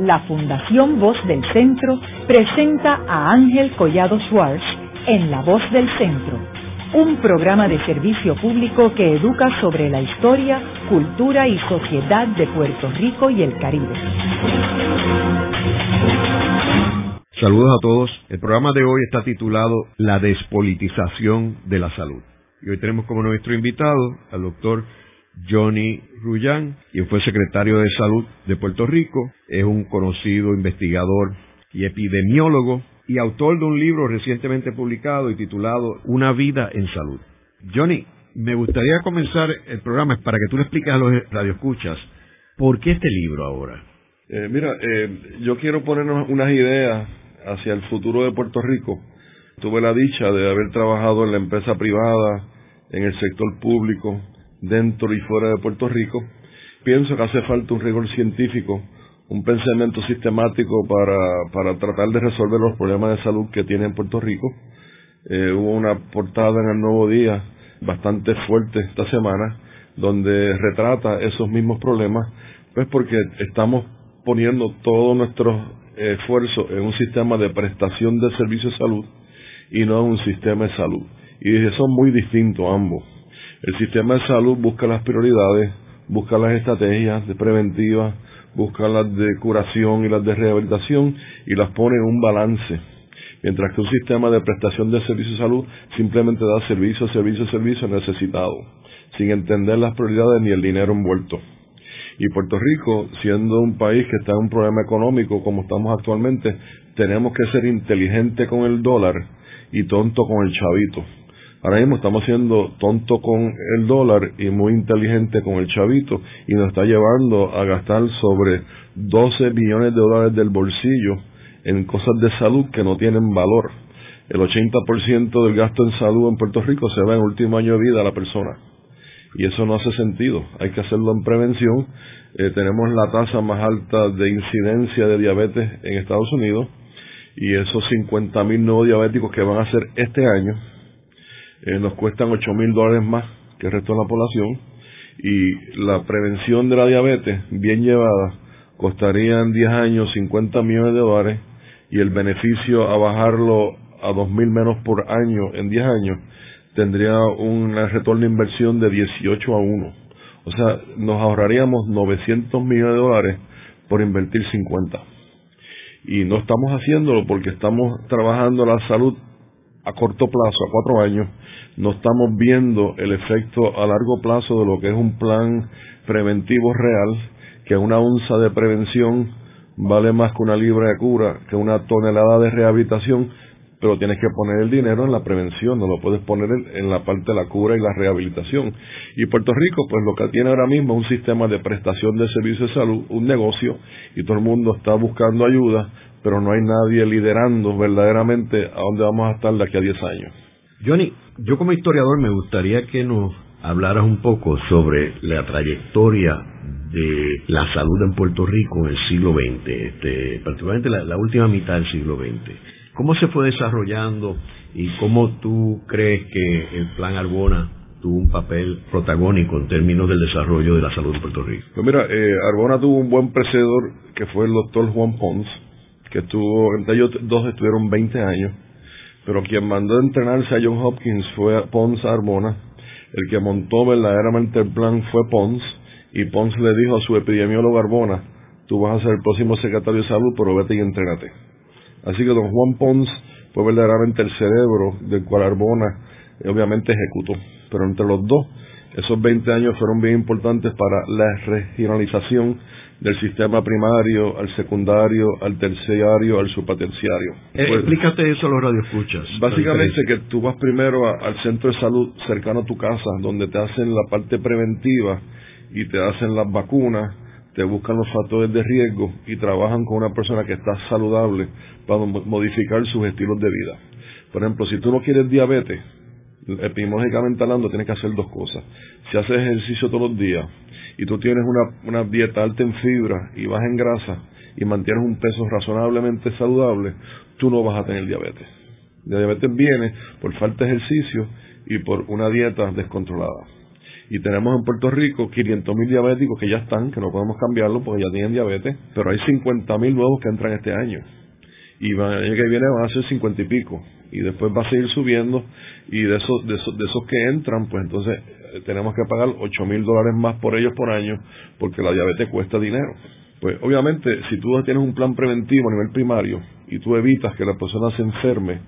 la Fundación Voz del Centro presenta a Ángel Collado Schwartz en La Voz del Centro, un programa de servicio público que educa sobre la historia, cultura y sociedad de Puerto Rico y el Caribe. Saludos a todos. El programa de hoy está titulado La despolitización de la salud. Y hoy tenemos como nuestro invitado al doctor Johnny Rullán, quien fue secretario de Salud de Puerto Rico, es un conocido investigador y epidemiólogo y autor de un libro recientemente publicado y titulado Una vida en salud. Johnny, me gustaría comenzar el programa para que tú le expliques a los radioescuchas por qué este libro ahora. Eh, mira, eh, yo quiero ponernos unas ideas hacia el futuro de Puerto Rico. Tuve la dicha de haber trabajado en la empresa privada, en el sector público, dentro y fuera de Puerto Rico. Pienso que hace falta un rigor científico, un pensamiento sistemático para, para tratar de resolver los problemas de salud que tiene en Puerto Rico. Eh, hubo una portada en el Nuevo Día bastante fuerte esta semana, donde retrata esos mismos problemas, pues porque estamos poniendo todo nuestro esfuerzo en un sistema de prestación de servicios de salud y no en un sistema de salud. Y son muy distintos ambos. El sistema de salud busca las prioridades, busca las estrategias de preventivas, busca las de curación y las de rehabilitación y las pone en un balance. Mientras que un sistema de prestación de servicios de salud simplemente da servicio, servicio, servicio necesitado, sin entender las prioridades ni el dinero envuelto. Y Puerto Rico, siendo un país que está en un problema económico como estamos actualmente, tenemos que ser inteligente con el dólar y tonto con el chavito Ahora mismo estamos siendo tonto con el dólar y muy inteligente con el chavito y nos está llevando a gastar sobre 12 billones de dólares del bolsillo en cosas de salud que no tienen valor. El 80% del gasto en salud en Puerto Rico se va en el último año de vida de la persona. Y eso no hace sentido. Hay que hacerlo en prevención. Eh, tenemos la tasa más alta de incidencia de diabetes en Estados Unidos y esos 50 mil nuevos diabéticos que van a ser este año eh, nos cuestan 8 mil dólares más que el resto de la población y la prevención de la diabetes bien llevada costaría en 10 años 50 millones de dólares y el beneficio a bajarlo a 2 mil menos por año en 10 años tendría un retorno de inversión de 18 a 1. O sea, nos ahorraríamos 900 millones de dólares por invertir 50. Y no estamos haciéndolo porque estamos trabajando la salud a corto plazo, a cuatro años, no estamos viendo el efecto a largo plazo de lo que es un plan preventivo real, que una onza de prevención vale más que una libra de cura, que una tonelada de rehabilitación, pero tienes que poner el dinero en la prevención, no lo puedes poner en la parte de la cura y la rehabilitación. Y Puerto Rico, pues lo que tiene ahora mismo es un sistema de prestación de servicios de salud, un negocio, y todo el mundo está buscando ayuda, pero no hay nadie liderando verdaderamente a dónde vamos a estar de aquí a 10 años. Johnny, yo como historiador me gustaría que nos hablaras un poco sobre la trayectoria de la salud en Puerto Rico en el siglo XX, este, particularmente la, última mitad del siglo XX. ¿Cómo se fue desarrollando y cómo tú crees que el Plan Arbona tuvo un papel protagónico en términos del desarrollo de la salud en Puerto Rico? Pues mira, eh, Arbona tuvo un buen precedor que fue el doctor Juan Pons, que estuvo, entre ellos dos estuvieron 20 años pero quien mandó a entrenarse a John Hopkins fue Pons Arbona, el que montó verdaderamente el plan fue Pons, y Pons le dijo a su epidemiólogo Arbona, tú vas a ser el próximo secretario de salud, pero vete y entrénate. Así que don Juan Pons fue verdaderamente el cerebro del cual Arbona eh, obviamente ejecutó. Pero entre los dos, esos 20 años fueron bien importantes para la regionalización del sistema primario al secundario, al terciario, al subpaterciario. Eh, explícate eso a los radioescuchas. Básicamente que tú vas primero al centro de salud cercano a tu casa, donde te hacen la parte preventiva y te hacen las vacunas, te buscan los factores de riesgo y trabajan con una persona que está saludable para modificar sus estilos de vida. Por ejemplo, si tú no quieres diabetes, epidemiológicamente hablando, tienes que hacer dos cosas. Si haces ejercicio todos los días y tú tienes una, una dieta alta en fibra y baja en grasa y mantienes un peso razonablemente saludable, tú no vas a tener diabetes. La diabetes viene por falta de ejercicio y por una dieta descontrolada. y tenemos en Puerto Rico 500 mil diabéticos que ya están, que no podemos cambiarlo porque ya tienen diabetes, pero hay 50 mil nuevos que entran este año. Y el año que viene van a ser 50 y pico. Y después va a seguir subiendo. Y de esos, de esos, de esos que entran, pues entonces tenemos que pagar 8 mil dólares más por ellos por año porque la diabetes cuesta dinero. Pues obviamente, si tú tienes un plan preventivo a nivel primario y tú evitas que la persona se enferme,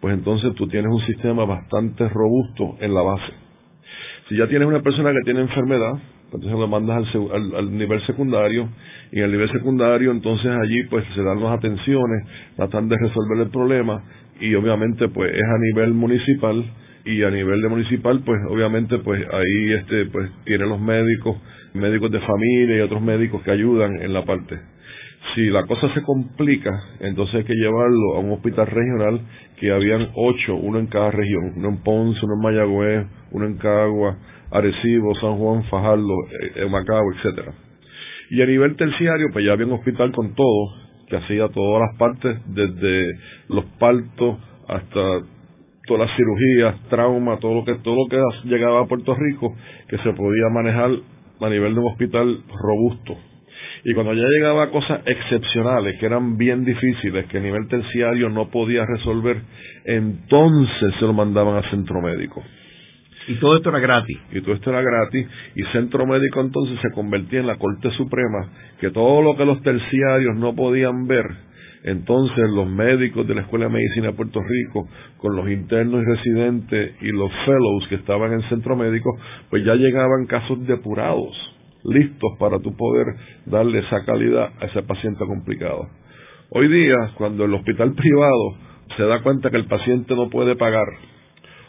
pues entonces tú tienes un sistema bastante robusto en la base. Si ya tienes una persona que tiene enfermedad, pues entonces lo mandas al, nivel secundario y en el nivel secundario entonces allí pues se dan las atenciones, tratan de resolver el problema y obviamente pues es a nivel municipal y a nivel de municipal pues obviamente pues ahí este pues tiene los médicos, médicos de familia y otros médicos que ayudan en la parte. Si la cosa se complica, entonces hay que llevarlo a un hospital regional que habían ocho, uno en cada región, uno en Ponce, uno en Mayagüez, uno en Cagua, Arecibo, San Juan, Fajardo, eh, Macao, etcétera. Y a nivel terciario, pues ya había un hospital con todo, que hacía todas las partes, desde los partos hasta todas las cirugías, trauma, todo lo que todo lo que llegaba a Puerto Rico, que se podía manejar a nivel de un hospital robusto. Y cuando ya llegaba a cosas excepcionales, que eran bien difíciles, que a nivel terciario no podía resolver, entonces se lo mandaban al centro médico. Y todo esto era gratis. Y todo esto era gratis. Y Centro Médico entonces se convertía en la Corte Suprema, que todo lo que los terciarios no podían ver, entonces los médicos de la Escuela de Medicina de Puerto Rico, con los internos y residentes y los fellows que estaban en Centro Médico, pues ya llegaban casos depurados, listos para tu poder darle esa calidad a ese paciente complicado. Hoy día, cuando el hospital privado se da cuenta que el paciente no puede pagar,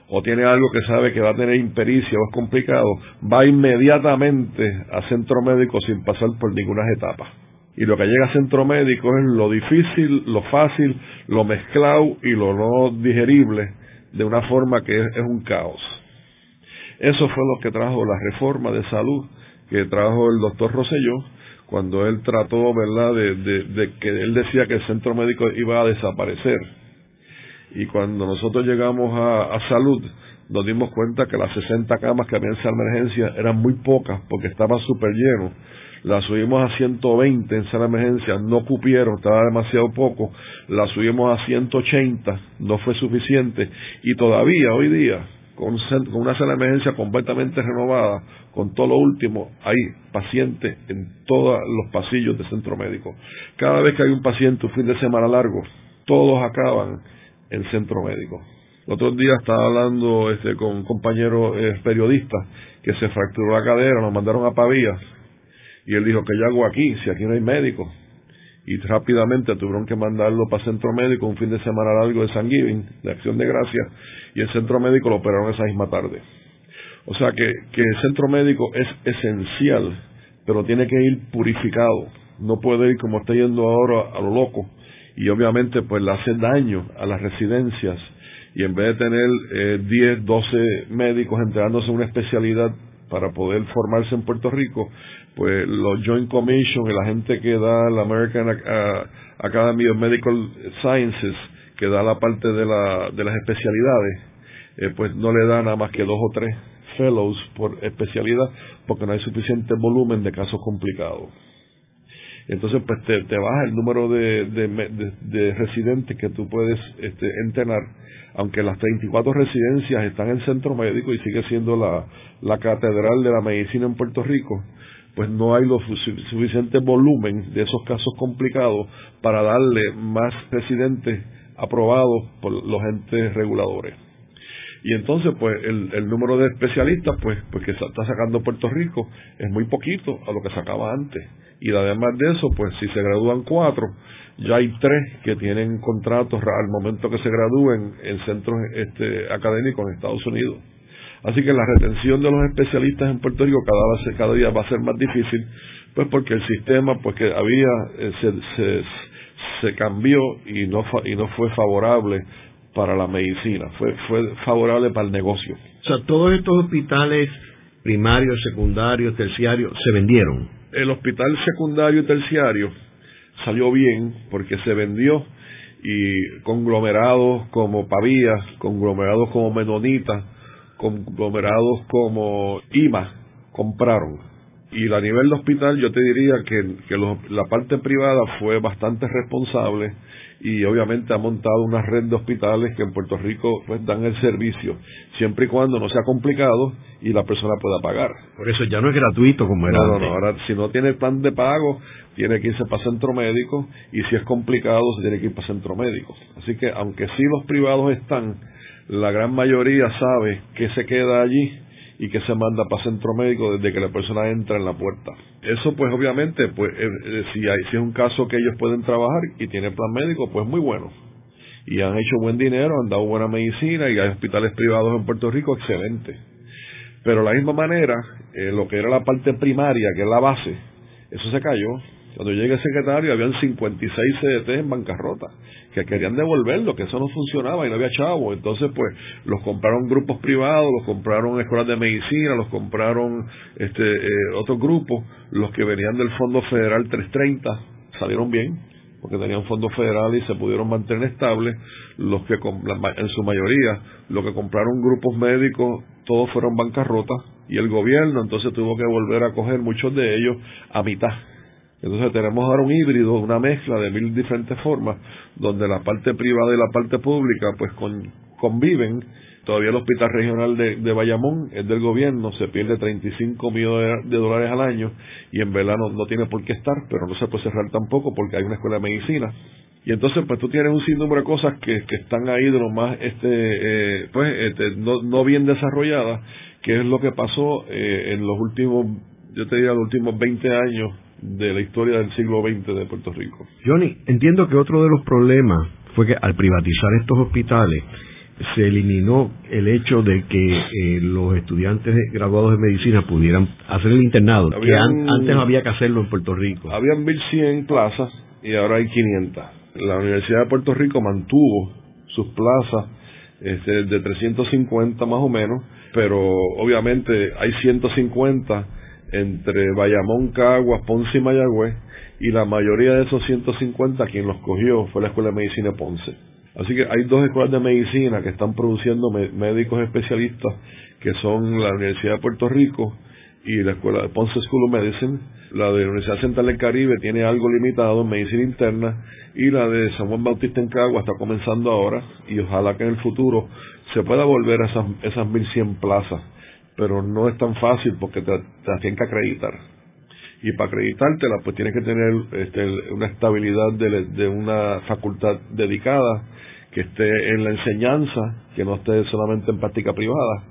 o tiene algo que sabe que va a tener impericia o es complicado, va inmediatamente a centro médico sin pasar por ninguna etapa. Y lo que llega a centro médico es lo difícil, lo fácil, lo mezclado y lo no digerible de una forma que es, un caos. Eso fue lo que trajo la reforma de salud que trajo el doctor Rosselló cuando él trató, ¿verdad?, de, de que él decía que el centro médico iba a desaparecer y cuando nosotros llegamos a, salud nos dimos cuenta que las 60 camas que había en esa emergencia eran muy pocas porque estaba súper lleno. Las subimos a 120 en sala de emergencia, no cupieron, estaba demasiado poco. Las subimos a 180, no fue suficiente. Y todavía hoy día, con, una sala de emergencia completamente renovada, con todo lo último, hay pacientes en todos los pasillos del centro médico. Cada vez que hay un paciente un fin de semana largo, todos acaban el centro médico. Otro día estaba hablando este, con un compañero eh, periodista que se fracturó la cadera, nos mandaron a Pavía y él dijo, que yo hago aquí si aquí no hay médico? Y rápidamente tuvieron que mandarlo para centro médico un fin de semana largo de San Giving, de Acción de Gracia, y el centro médico lo operaron esa misma tarde. O sea que, que el centro médico es esencial, pero tiene que ir purificado. No puede ir como está yendo ahora a lo loco, y obviamente pues le hace daño a las residencias y en vez de tener eh, 10, 12 médicos entregándose una especialidad para poder formarse en Puerto Rico, pues los Joint Commission la gente que da la American Academy of Medical Sciences, que da la parte de, la, de las especialidades, eh, pues no le da nada más que dos o tres fellows por especialidad porque no hay suficiente volumen de casos complicados entonces pues te, baja el número de, de, residentes que tú puedes este, entrenar, aunque las 34 residencias están en centro médico y sigue siendo la, la catedral de la medicina en Puerto Rico, pues no hay lo suficiente volumen de esos casos complicados para darle más residentes aprobados por los entes reguladores. Y entonces, pues, el, número de especialistas, pues, pues que está sacando Puerto Rico es muy poquito a lo que sacaba antes y además de eso, pues si se gradúan cuatro, ya hay tres que tienen contratos al momento que se gradúen en centros este, académicos en Estados Unidos. Así que la retención de los especialistas en Puerto Rico cada, vez, cada día va a ser más difícil, pues porque el sistema pues que había eh, se, se, se, cambió y no, y no fue favorable para la medicina, fue, fue favorable para el negocio. O sea, todos estos hospitales primarios, secundarios, terciarios se vendieron el hospital secundario y terciario salió bien porque se vendió y conglomerados como Pavía, conglomerados como Menonita, conglomerados como IMA, compraron. Y a nivel de hospital yo te diría que, la parte privada fue bastante responsable y obviamente ha montado una red de hospitales que en Puerto Rico pues dan el servicio, siempre y cuando no sea complicado y la persona pueda pagar. Por eso ya no es gratuito como era no, No, no, ahora si no tiene plan de pago, tiene que irse para centro médico y si es complicado se tiene que ir para centro médico. Así que aunque sí los privados están, la gran mayoría sabe que se queda allí y que se manda para centro médico desde que la persona entra en la puerta. Eso pues obviamente, pues eh, eh, si, hay, si es un caso que ellos pueden trabajar y tienen plan médico, pues muy bueno. Y han hecho buen dinero, han dado buena medicina y hay hospitales privados en Puerto Rico excelente. Pero de la misma manera, eh, lo que era la parte primaria, que es la base, eso se cayó. Cuando llegué el secretario, habían 56 CDT en bancarrota que querían devolverlo, que eso no funcionaba y no había chavo. Entonces, pues, los compraron grupos privados, los compraron escuelas de medicina, los compraron este eh, otros grupos, los que venían del Fondo Federal 330 salieron bien, porque tenían fondo federal y se pudieron mantener estables. Los que, en su mayoría, los que compraron grupos médicos, todos fueron bancarrotas y el gobierno entonces tuvo que volver a coger muchos de ellos a mitad entonces tenemos ahora un híbrido, una mezcla de mil diferentes formas, donde la parte privada y la parte pública pues conviven. Todavía el Hospital Regional de, Bayamón es del gobierno, se pierde 35 millones de dólares al año y en verano no tiene por qué estar, pero no se puede cerrar tampoco porque hay una escuela de medicina. Y entonces pues tú tienes un sinnúmero de cosas que, que están ahí de lo más este eh, pues este, no, no bien desarrolladas, que es lo que pasó eh, en los últimos, yo te diría los últimos 20 años de la historia del siglo XX de Puerto Rico. Johnny, entiendo que otro de los problemas fue que al privatizar estos hospitales se eliminó el hecho de que eh, los estudiantes graduados de medicina pudieran hacer el internado, que antes no había que hacerlo en Puerto Rico. Habían 1.100 plazas y ahora hay 500. La Universidad de Puerto Rico mantuvo sus plazas este, de 350 más o menos, pero obviamente hay 150 entre Bayamón, Caguas, Ponce y Mayagüez, y la mayoría de esos 150 quien los cogió fue la Escuela de Medicina Ponce. Así que hay dos escuelas de medicina que están produciendo médicos especialistas, que son la Universidad de Puerto Rico y la Escuela de Ponce School of Medicine. La de la Universidad Central del Caribe tiene algo limitado en medicina interna y la de San Juan Bautista en Caguas está comenzando ahora y ojalá que en el futuro se pueda volver a esas, esas 1.100 plazas pero no es tan fácil porque te, tienen que acreditar. Y para acreditártela, pues tienes que tener este, una estabilidad de una facultad dedicada, que esté en la enseñanza, que no esté solamente en práctica privada.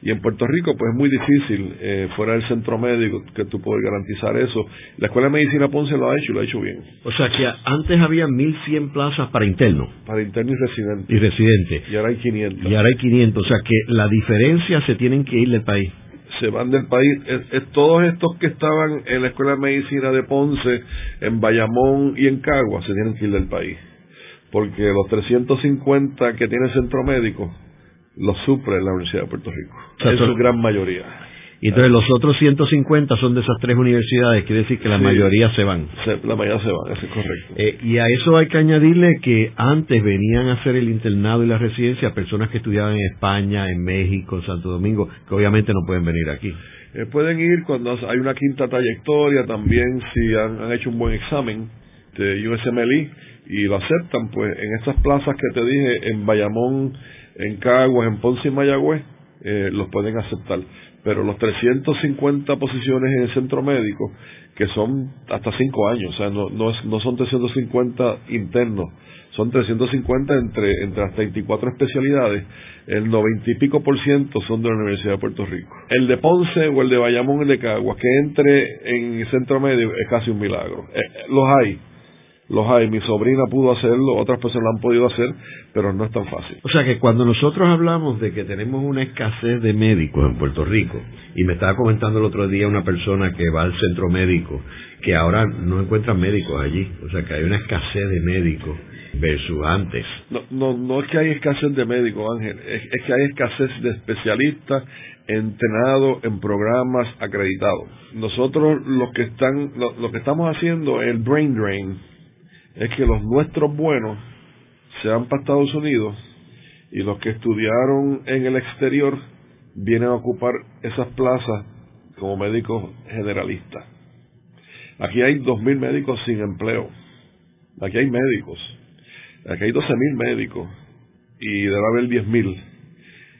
Y en Puerto Rico, pues es muy difícil, eh, fuera del centro médico, que tú puedas garantizar eso. La Escuela de Medicina Ponce lo ha hecho y lo ha hecho bien. O sea que antes había 1.100 plazas para internos. Para internos y residentes. Y residentes. Y ahora hay 500. Y ahora hay 500. O sea que la diferencia se tienen que ir del país. Se van del país. Es, todos estos que estaban en la Escuela de Medicina de Ponce, en Bayamón y en Cagua, se tienen que ir del país. Porque los 350 que tiene el centro médico los supre la Universidad de Puerto Rico, en su gran mayoría. Y entonces los otros 150 son de esas tres universidades, quiere decir que la mayoría se van. la mayoría se van, eso es correcto. Eh, y a eso hay que añadirle que antes venían a hacer el internado y la residencia personas que estudiaban en España, en México, en Santo Domingo, que obviamente no pueden venir aquí. Eh, pueden ir cuando hay una quinta trayectoria, también si han, han hecho un buen examen de USMLE y lo aceptan, pues en esas plazas que te dije, en Bayamón, en Caguas, en Ponce y Mayagüez, eh, los pueden aceptar. Pero los 350 posiciones en el centro médico, que son hasta 5 años, o sea, no, no, no son 350 internos, son 350 entre, entre las 34 especialidades, el 90 y pico por ciento son de la Universidad de Puerto Rico. El de Ponce o el de Bayamón, el de Caguas, que entre en el centro médico es casi un milagro. Eh, los hay, los hay. Mi sobrina pudo hacerlo, otras personas lo han podido hacer, pero no es tan fácil. O sea que cuando nosotros hablamos de que tenemos una escasez de médicos en Puerto Rico, y me estaba comentando el otro día una persona que va al centro médico, que ahora no encuentran médicos allí, o sea que hay una escasez de médicos versus antes. No, no, no es que hay escasez de médicos, Ángel, es, que hay escasez de especialistas entrenados en programas acreditados. Nosotros lo que están, lo que estamos haciendo es el brain drain, es que los nuestros buenos se van para Estados Unidos y los que estudiaron en el exterior vienen a ocupar esas plazas como médico generalista. Aquí hay 2.000 médicos sin empleo. Aquí hay médicos. Aquí hay 12.000 médicos y debe haber 10.000.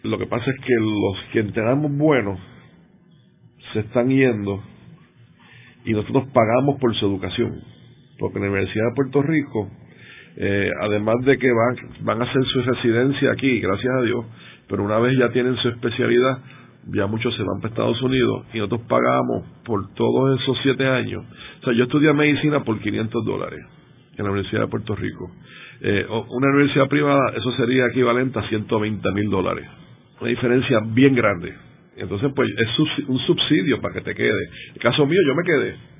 Lo que pasa es que los que tenemos buenos se están yendo y nosotros pagamos por su educación. Porque la Universidad de Puerto Rico, eh, además de que van, van a hacer su residencia aquí, gracias a Dios, pero una vez ya tienen su especialidad, ya muchos se van para Estados Unidos y nosotros pagamos por todos esos siete años. O sea, yo estudié medicina por 500 dólares en la Universidad de Puerto Rico. Eh, una universidad privada, eso sería equivalente a 120 mil dólares. Una diferencia bien grande. Entonces, pues es un subsidio para que te quede. En el caso mío, yo me quedé.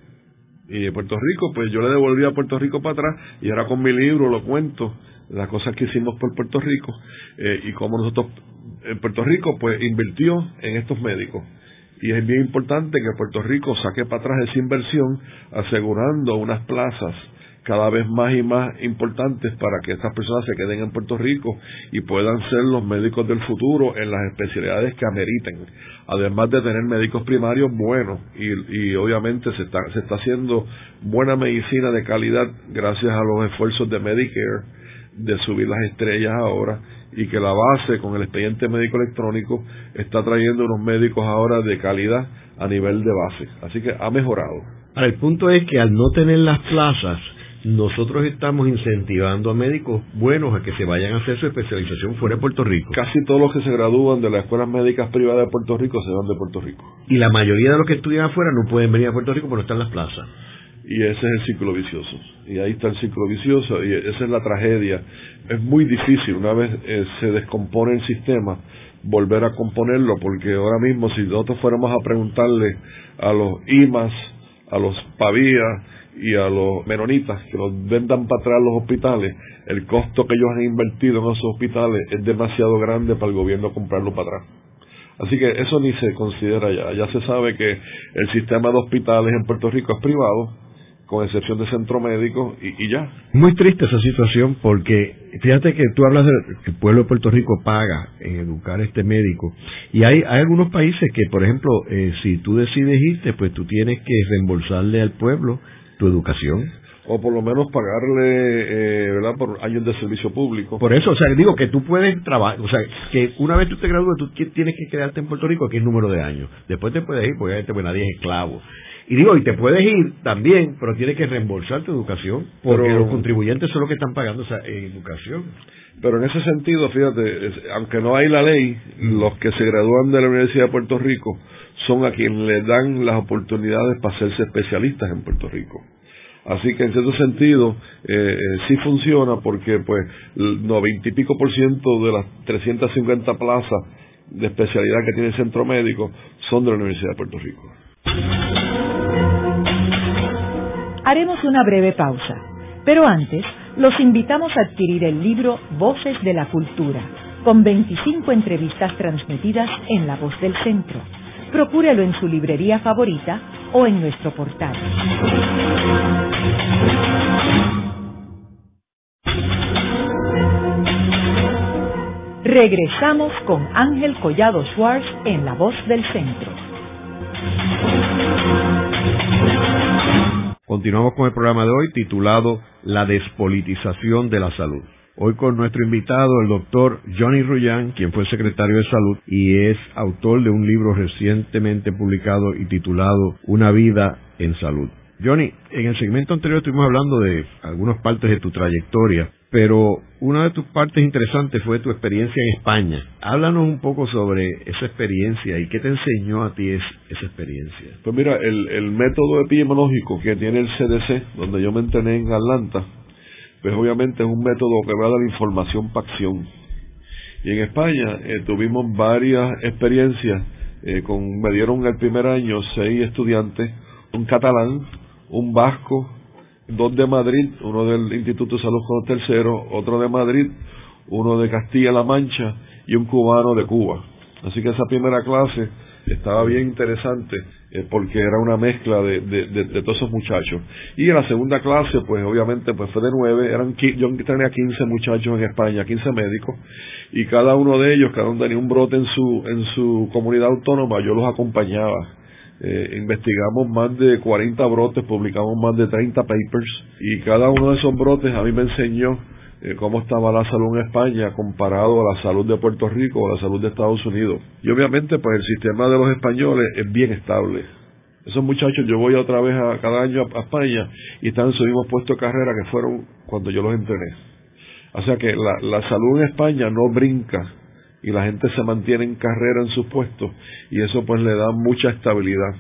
Y de Puerto Rico, pues yo le devolví a Puerto Rico para atrás y ahora con mi libro lo cuento, las cosas que hicimos por Puerto Rico eh, y cómo nosotros, en Puerto Rico, pues invirtió en estos médicos. Y es bien importante que Puerto Rico saque para atrás esa inversión asegurando unas plazas cada vez más y más importantes para que estas personas se queden en Puerto Rico y puedan ser los médicos del futuro en las especialidades que ameriten, además de tener médicos primarios buenos y, obviamente se está, se está haciendo buena medicina de calidad gracias a los esfuerzos de Medicare de subir las estrellas ahora y que la base con el expediente médico electrónico está trayendo unos médicos ahora de calidad a nivel de base. Así que ha mejorado. Ahora, el punto es que al no tener las plazas, nosotros estamos incentivando a médicos buenos a que se vayan a hacer su especialización fuera de Puerto Rico. Casi todos los que se gradúan de las escuelas médicas privadas de Puerto Rico se van de Puerto Rico. Y la mayoría de los que estudian afuera no pueden venir a Puerto Rico porque no están en las plazas. Y ese es el ciclo vicioso. Y ahí está el ciclo vicioso y esa es la tragedia. Es muy difícil, una vez eh, se descompone el sistema, volver a componerlo, porque ahora mismo si nosotros fuéramos a preguntarle a los IMAS, a los PAVIA, y a los menonitas que los vendan para atrás los hospitales, el costo que ellos han invertido en esos hospitales es demasiado grande para el gobierno comprarlo para atrás. Así que eso ni se considera ya. Ya se sabe que el sistema de hospitales en Puerto Rico es privado, con excepción de centro médico, y, ya. Muy triste esa situación porque fíjate que tú hablas de que el pueblo de Puerto Rico paga en educar a este médico. Y hay, hay algunos países que, por ejemplo, eh, si tú decides irte, pues tú tienes que reembolsarle al pueblo tu educación. O por lo menos pagarle, eh, ¿verdad?, por años de servicio público. Por eso, o sea, digo que tú puedes trabajar, o sea, que una vez tú te gradúes, tú tienes que quedarte en Puerto Rico aquí el número de años. Después te puedes ir, porque pues nadie es esclavo. Y digo, y te puedes ir también, pero tienes que reembolsar tu educación, porque los contribuyentes son los que están pagando esa educación. Pero en ese sentido, fíjate, aunque no hay la ley, los que se gradúan de la Universidad de Puerto Rico son a quienes le dan las oportunidades para hacerse especialistas en Puerto Rico. Así que en cierto sentido eh, eh, sí funciona porque pues noventa y pico por ciento de las 350 plazas de especialidad que tiene el centro médico son de la Universidad de Puerto Rico. Haremos una breve pausa, pero antes los invitamos a adquirir el libro Voces de la Cultura, con 25 entrevistas transmitidas en La Voz del Centro procúrelo en su librería favorita o en nuestro portal. Regresamos con Ángel Collado Schwartz en La Voz del Centro. Continuamos con el programa de hoy titulado La despolitización de la salud. Hoy con nuestro invitado, el doctor Johnny Ruyan, quien fue secretario de Salud y es autor de un libro recientemente publicado y titulado Una vida en salud. Johnny, en el segmento anterior estuvimos hablando de algunas partes de tu trayectoria, pero una de tus partes interesantes fue tu experiencia en España. Háblanos un poco sobre esa experiencia y qué te enseñó a ti esa experiencia. Pues mira, el, el método epidemiológico que tiene el CDC, donde yo me entrené en Atlanta, pues obviamente es un método que va a dar información para acción. Y en España eh, tuvimos varias experiencias, eh, me dieron el primer año seis estudiantes, un catalán, un vasco, dos de Madrid, uno del Instituto de Salud con el tercero, otro de Madrid, uno de Castilla-La Mancha y un cubano de Cuba. Así que esa primera clase estaba bien interesante eh, porque era una mezcla de, de, todos esos muchachos. Y en la segunda clase, pues obviamente pues fue de nueve, eran, yo tenía 15 muchachos en España, 15 médicos, y cada uno de ellos, cada uno tenía un brote en su, en su comunidad autónoma, yo los acompañaba eh, investigamos más de 40 brotes, publicamos más de 30 papers y cada uno de esos brotes a mí me enseñó eh, cómo estaba la salud en España comparado a la salud de Puerto Rico o la salud de Estados Unidos. Y obviamente pues el sistema de los españoles es bien estable. Esos muchachos, yo voy otra vez a, cada año a, España y están en su mismo puesto de carrera que fueron cuando yo los entrené. O sea que la, la salud en España no brinca y la gente se mantiene en carrera en sus puestos y eso pues le da mucha estabilidad.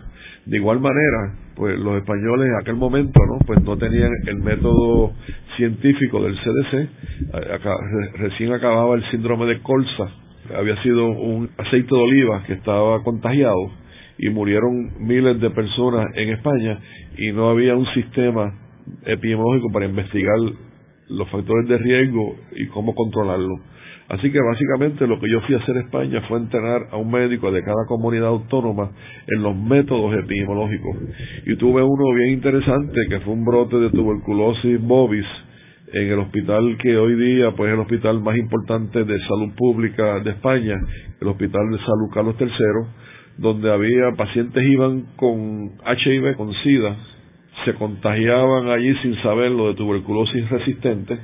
De igual manera, pues los españoles en aquel momento, ¿no? Pues no tenían el método científico del CDC, recién acababa el síndrome de colza, había sido un aceite de oliva que estaba contagiado y murieron miles de personas en España y no había un sistema epidemiológico para investigar los factores de riesgo y cómo controlarlo. Así que básicamente lo que yo fui a hacer en España fue entrenar a un médico de cada comunidad autónoma en los métodos epidemiológicos. Y tuve uno bien interesante que fue un brote de tuberculosis bovis en el hospital que hoy día pues es el hospital más importante de salud pública de España, el Hospital de Salud Carlos III, donde había pacientes iban con HIV, con SIDA, se contagiaban allí sin saberlo de tuberculosis resistente,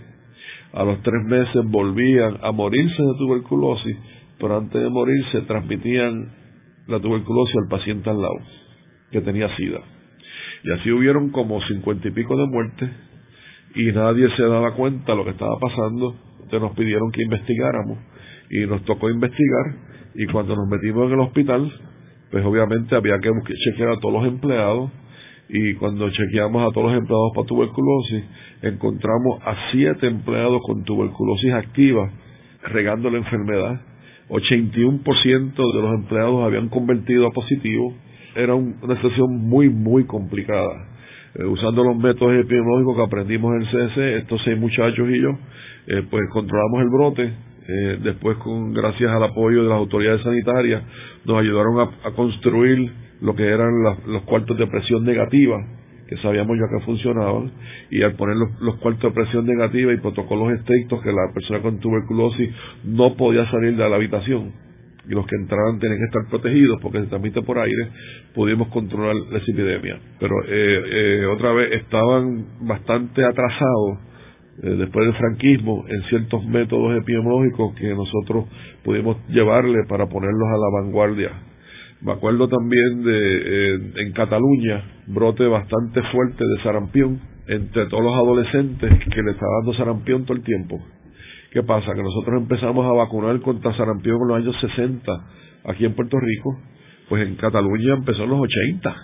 a los tres meses volvían a morirse de tuberculosis, pero antes de morirse transmitían la tuberculosis al paciente al lado, que tenía SIDA. Y así hubieron como cincuenta y pico de muertes y nadie se daba cuenta de lo que estaba pasando. Entonces nos pidieron que investigáramos y nos tocó investigar y cuando nos metimos en el hospital, pues obviamente había que chequear a todos los empleados y cuando chequeamos a todos los empleados para tuberculosis, encontramos a siete empleados con tuberculosis activa regando la enfermedad. 81% de los empleados habían convertido a positivo. Era una situación muy, muy complicada. Eh, usando los métodos epidemiológicos que aprendimos en el CDC, estos seis muchachos y yo, eh, pues controlamos el brote. Eh, después, con gracias al apoyo de las autoridades sanitarias, nos ayudaron a, a construir lo que eran los cuartos de presión negativa, que sabíamos ya que funcionaban, y al poner los, cuartos de presión negativa y protocolos estrictos que la persona con tuberculosis no podía salir de la habitación, y los que entraban tenían que estar protegidos porque se transmite por aire, pudimos controlar la epidemia. Pero eh, eh, otra vez estaban bastante atrasados eh, después del franquismo en ciertos métodos epidemiológicos que nosotros pudimos llevarle para ponerlos a la vanguardia me acuerdo también de eh, en Cataluña, brote bastante fuerte de sarampión entre todos los adolescentes que le estaba dando sarampión todo el tiempo. ¿Qué pasa? Que nosotros empezamos a vacunar contra sarampión en los años 60 aquí en Puerto Rico, pues en Cataluña empezó en los 80.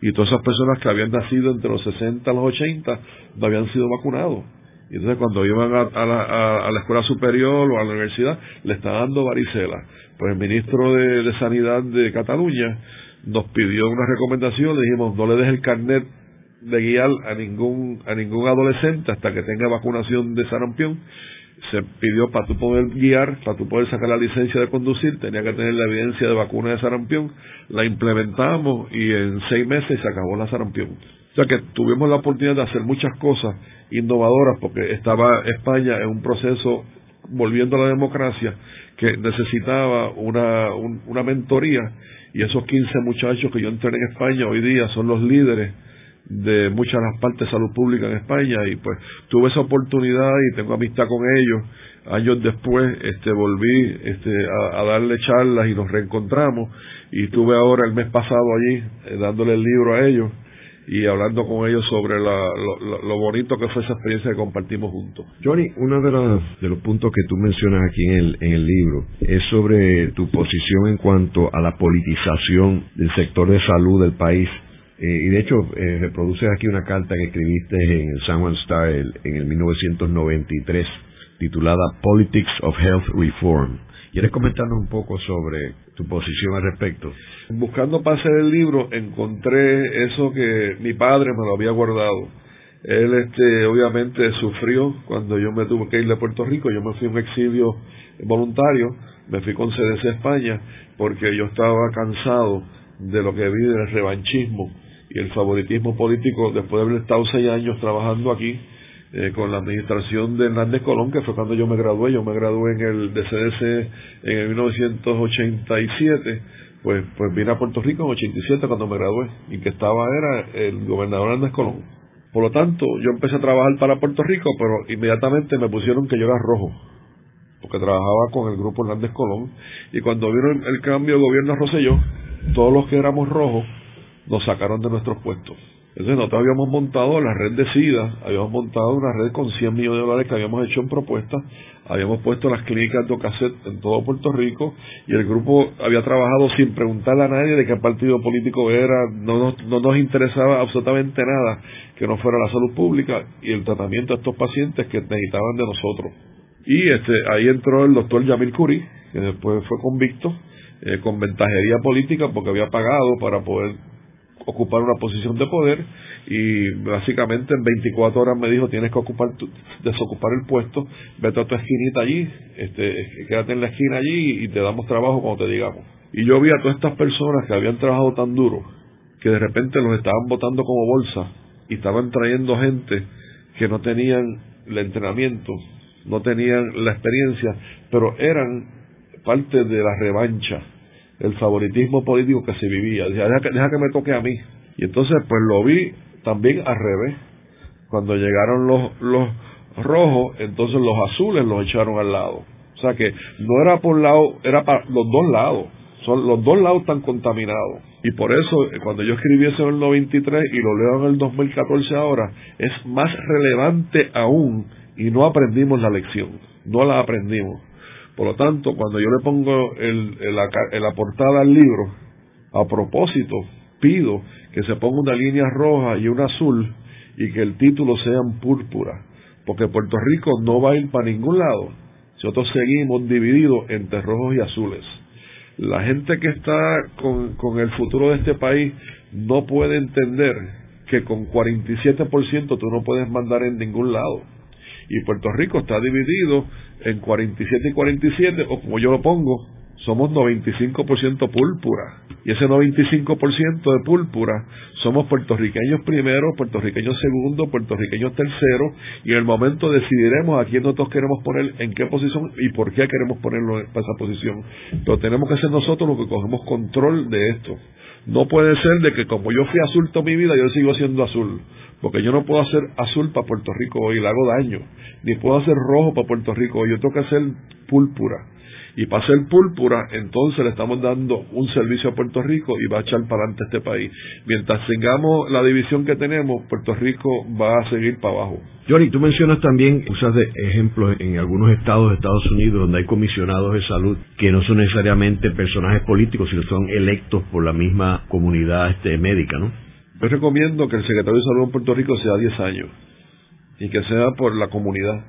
Y todas esas personas que habían nacido entre los 60 y los 80 no habían sido vacunados. Y entonces cuando iban a, la, a, la, escuela superior o a la universidad, le estaban dando varicela. Pues el ministro de, Sanidad de Cataluña nos pidió una recomendación, le dijimos, no le des el carnet de guiar a ningún, a ningún adolescente hasta que tenga vacunación de sarampión. Se pidió para tú poder guiar, para tú poder sacar la licencia de conducir, tenía que tener la evidencia de vacuna de sarampión. La implementamos y en seis meses se acabó la sarampión. O sea que tuvimos la oportunidad de hacer muchas cosas innovadoras porque estaba España en un proceso volviendo a la democracia que necesitaba una, una mentoría y esos 15 muchachos que yo entré en España hoy día son los líderes de muchas de las partes de salud pública en España y pues tuve esa oportunidad y tengo amistad con ellos. Años después este volví este a, darle charlas y nos reencontramos y estuve ahora el mes pasado allí eh, dándole el libro a ellos y hablando con ellos sobre lo, bonito que fue esa experiencia que compartimos juntos. Johnny, uno de, de los puntos que tú mencionas aquí en el, en el libro es sobre tu posición en cuanto a la politización del sector de salud del país. Eh, y de hecho, eh, reproduces aquí una carta que escribiste en el San Juan Star en el 1993, titulada Politics of Health Reform. ¿Quieres comentarnos un poco sobre tu posición al respecto? Buscando para hacer el libro encontré eso que mi padre me lo había guardado. Él este obviamente sufrió cuando yo me tuve que ir de Puerto Rico, yo me fui a un exilio voluntario, me fui con CDC España porque yo estaba cansado de lo que vi del revanchismo y el favoritismo político después de haber estado seis años trabajando aquí eh, con la administración de Hernández Colón, que fue cuando yo me gradué. Yo me gradué en el DCDC en el 1987, pues, pues vine a Puerto Rico en 87 cuando me gradué y que estaba era el gobernador Andrés Colón. Por lo tanto, yo empecé a trabajar para Puerto Rico, pero inmediatamente me pusieron que yo era rojo, porque trabajaba con el grupo Hernández Colón, y cuando vieron el cambio de gobierno a Rosselló, todos los que éramos rojos nos sacaron de nuestros puestos. Entonces nosotros habíamos montado la red de SIDA, habíamos montado una red con 100 millones de dólares que habíamos hecho en propuestas, habíamos puesto las clínicas de Ocasset en todo Puerto Rico y el grupo había trabajado sin preguntarle a nadie de qué partido político era, no nos, no nos interesaba absolutamente nada que no fuera la salud pública y el tratamiento de estos pacientes que necesitaban de nosotros. Y este, ahí entró el doctor Yamil Curi, que después fue convicto, eh, con ventajería política porque había pagado para poder ocupar una posición de poder y básicamente en 24 horas me dijo tienes que ocupar desocupar el puesto, vete a tu esquinita allí, este, quédate en la esquina allí y te damos trabajo cuando te digamos. Y yo vi a todas estas personas que habían trabajado tan duro que de repente los estaban votando como bolsa y estaban trayendo gente que no tenían el entrenamiento, no tenían la experiencia, pero eran parte de la revancha el favoritismo político que se vivía. Deja que, me toque a mí. Y entonces pues lo vi también al revés. Cuando llegaron los, los rojos, entonces los azules los echaron al lado. O sea que no era por lado, era para los dos lados. Son, los dos lados están contaminados. Y por eso, cuando yo escribí eso en el 93 y lo leo en el 2014 ahora, es más relevante aún y no aprendimos la lección. No la aprendimos. Por lo tanto, cuando yo le pongo el, la portada al libro, a propósito, pido que se ponga una línea roja y una azul y que el título sea púrpura, porque Puerto Rico no va a ir para ningún lado si nosotros seguimos divididos entre rojos y azules. La gente que está con, con el futuro de este país no puede entender que con 47% tú no puedes mandar en ningún lado. Y Puerto Rico está dividido en 47 y 47, o como yo lo pongo, somos 95% púrpura. Y ese 95% de púrpura somos puertorriqueños primero, puertorriqueños segundo, puertorriqueños tercero, y en el momento decidiremos a quién nosotros queremos poner, en qué posición y por qué queremos ponerlo en esa posición. Pero tenemos que ser nosotros los que cogemos control de esto. No puede ser de que como yo fui azul toda mi vida, yo sigo siendo azul. Porque yo no puedo hacer azul para Puerto Rico hoy, le hago daño. Ni puedo hacer rojo para Puerto Rico hoy, yo tengo que hacer púrpura. Y para ser púrpura, entonces le estamos dando un servicio a Puerto Rico y va a echar para adelante este país. Mientras tengamos la división que tenemos, Puerto Rico va a seguir para abajo. Johnny, tú mencionas también, usas de ejemplos en algunos estados de Estados Unidos donde hay comisionados de salud que no son necesariamente personajes políticos, sino son electos por la misma comunidad este, médica, ¿no? Yo recomiendo que el secretario de Salud en Puerto Rico sea 10 años y que sea por la comunidad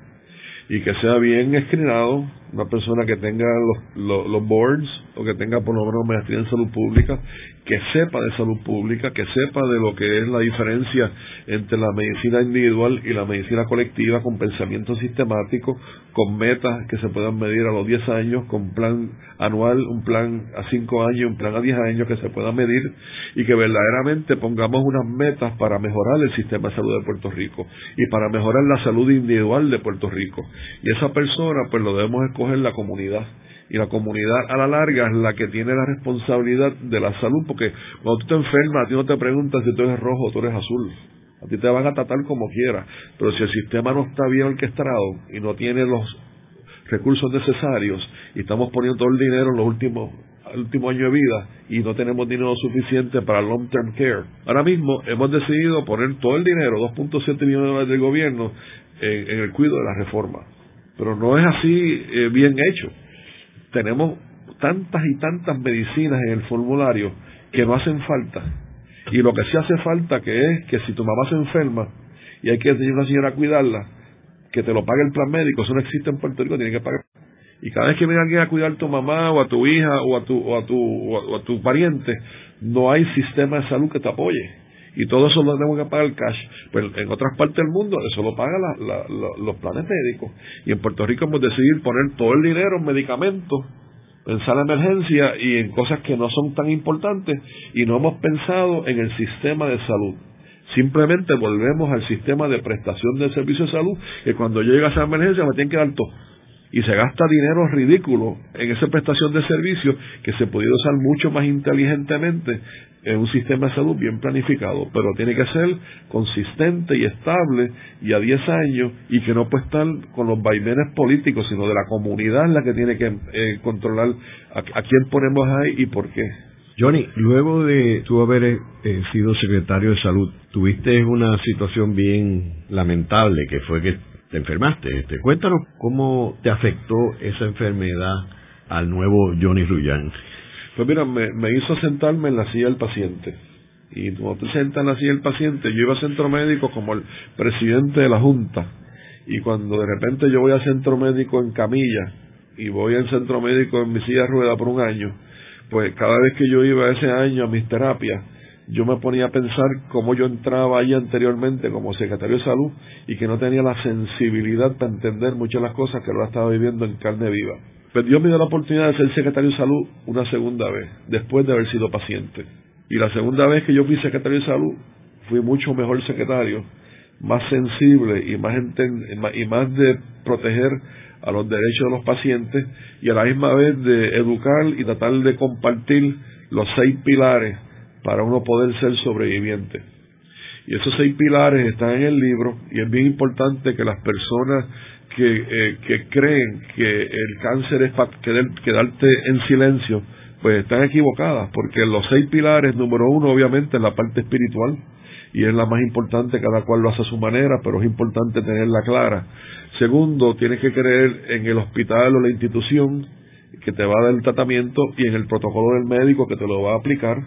y que sea bien escrinado, una persona que tenga los, los, boards o que tenga por lo menos maestría en salud pública, que sepa de salud pública, que sepa de lo que es la diferencia entre la medicina individual y la medicina colectiva con pensamiento sistemático, con metas que se puedan medir a los 10 años, con plan anual, un plan a 5 años, un plan a 10 años que se pueda medir y que verdaderamente pongamos unas metas para mejorar el sistema de salud de Puerto Rico y para mejorar la salud individual de Puerto Rico. Y esa persona pues lo debemos escoger la comunidad y la comunidad a la larga es la que tiene la responsabilidad de la salud, porque cuando tú te enfermas, a ti no te preguntan si tú eres rojo o tú eres azul. A ti te van a tratar como quieras, pero si el sistema no está bien orquestado y no tiene los recursos necesarios y estamos poniendo todo el dinero en los últimos el último año de vida y no tenemos dinero suficiente para long term care. Ahora mismo hemos decidido poner todo el dinero, 2.7 millones de dólares del gobierno, en, el cuidado de la reforma. Pero no es así eh, bien hecho tenemos tantas y tantas medicinas en el formulario que no hacen falta. Y lo que sí hace falta que es que si tu mamá se enferma y hay que tener una señora a cuidarla, que te lo pague el plan médico, eso no existe en Puerto Rico, tiene que pagar. Y cada vez que viene alguien a cuidar a tu mamá o a tu hija o a tu, o a tu, o a tu pariente, no hay sistema de salud que te apoye. Y todo eso lo tenemos que pagar cash. Pues en otras partes del mundo eso lo pagan los planes médicos. Y en Puerto Rico hemos decidido poner todo el dinero en medicamentos, en sala de emergencia y en cosas que no son tan importantes. Y no hemos pensado en el sistema de salud. Simplemente volvemos al sistema de prestación de servicio de salud, que cuando llega esa emergencia me tienen que dar todo. y se gasta dinero ridículo en esa prestación de servicios que se puede usar mucho más inteligentemente en un sistema de salud bien planificado, pero tiene que ser consistente y estable y a 10 años y que no puede estar con los vaivenes políticos, sino de la comunidad la que tiene que eh, controlar a, quién ponemos ahí y por qué. Johnny, luego de tú haber eh, sido secretario de salud, tuviste una situación bien lamentable que fue que te enfermaste. Este, cuéntanos cómo te afectó esa enfermedad al nuevo Johnny Ruyán. Pues mira, me, hizo sentarme en la silla del paciente. Y cuando te sientas en la silla del paciente, yo iba a centro médico como el presidente de la Junta. Y cuando de repente yo voy al centro médico en camilla y voy al centro médico en mi silla de rueda por un año, pues cada vez que yo iba ese año a mis terapias, yo me ponía a pensar cómo yo entraba ahí anteriormente como secretario de salud y que no tenía la sensibilidad para entender muchas de las cosas que lo estaba viviendo en carne viva. Pero Dios me dio la oportunidad de ser secretario de salud una segunda vez, después de haber sido paciente. Y la segunda vez que yo fui secretario de salud, fui mucho mejor secretario, más sensible y más, y más de proteger a los derechos de los pacientes y a la misma vez de educar y tratar de compartir los seis pilares para uno poder ser sobreviviente. Y esos seis pilares están en el libro y es bien importante que las personas que, eh, que creen que el cáncer es para quedarte en silencio, pues están equivocadas, porque los seis pilares, número uno, obviamente, es la parte espiritual, y es la más importante, cada cual lo hace a su manera, pero es importante tenerla clara. Segundo, tienes que creer en el hospital o la institución que te va a dar el tratamiento y en el protocolo del médico que te lo va a aplicar.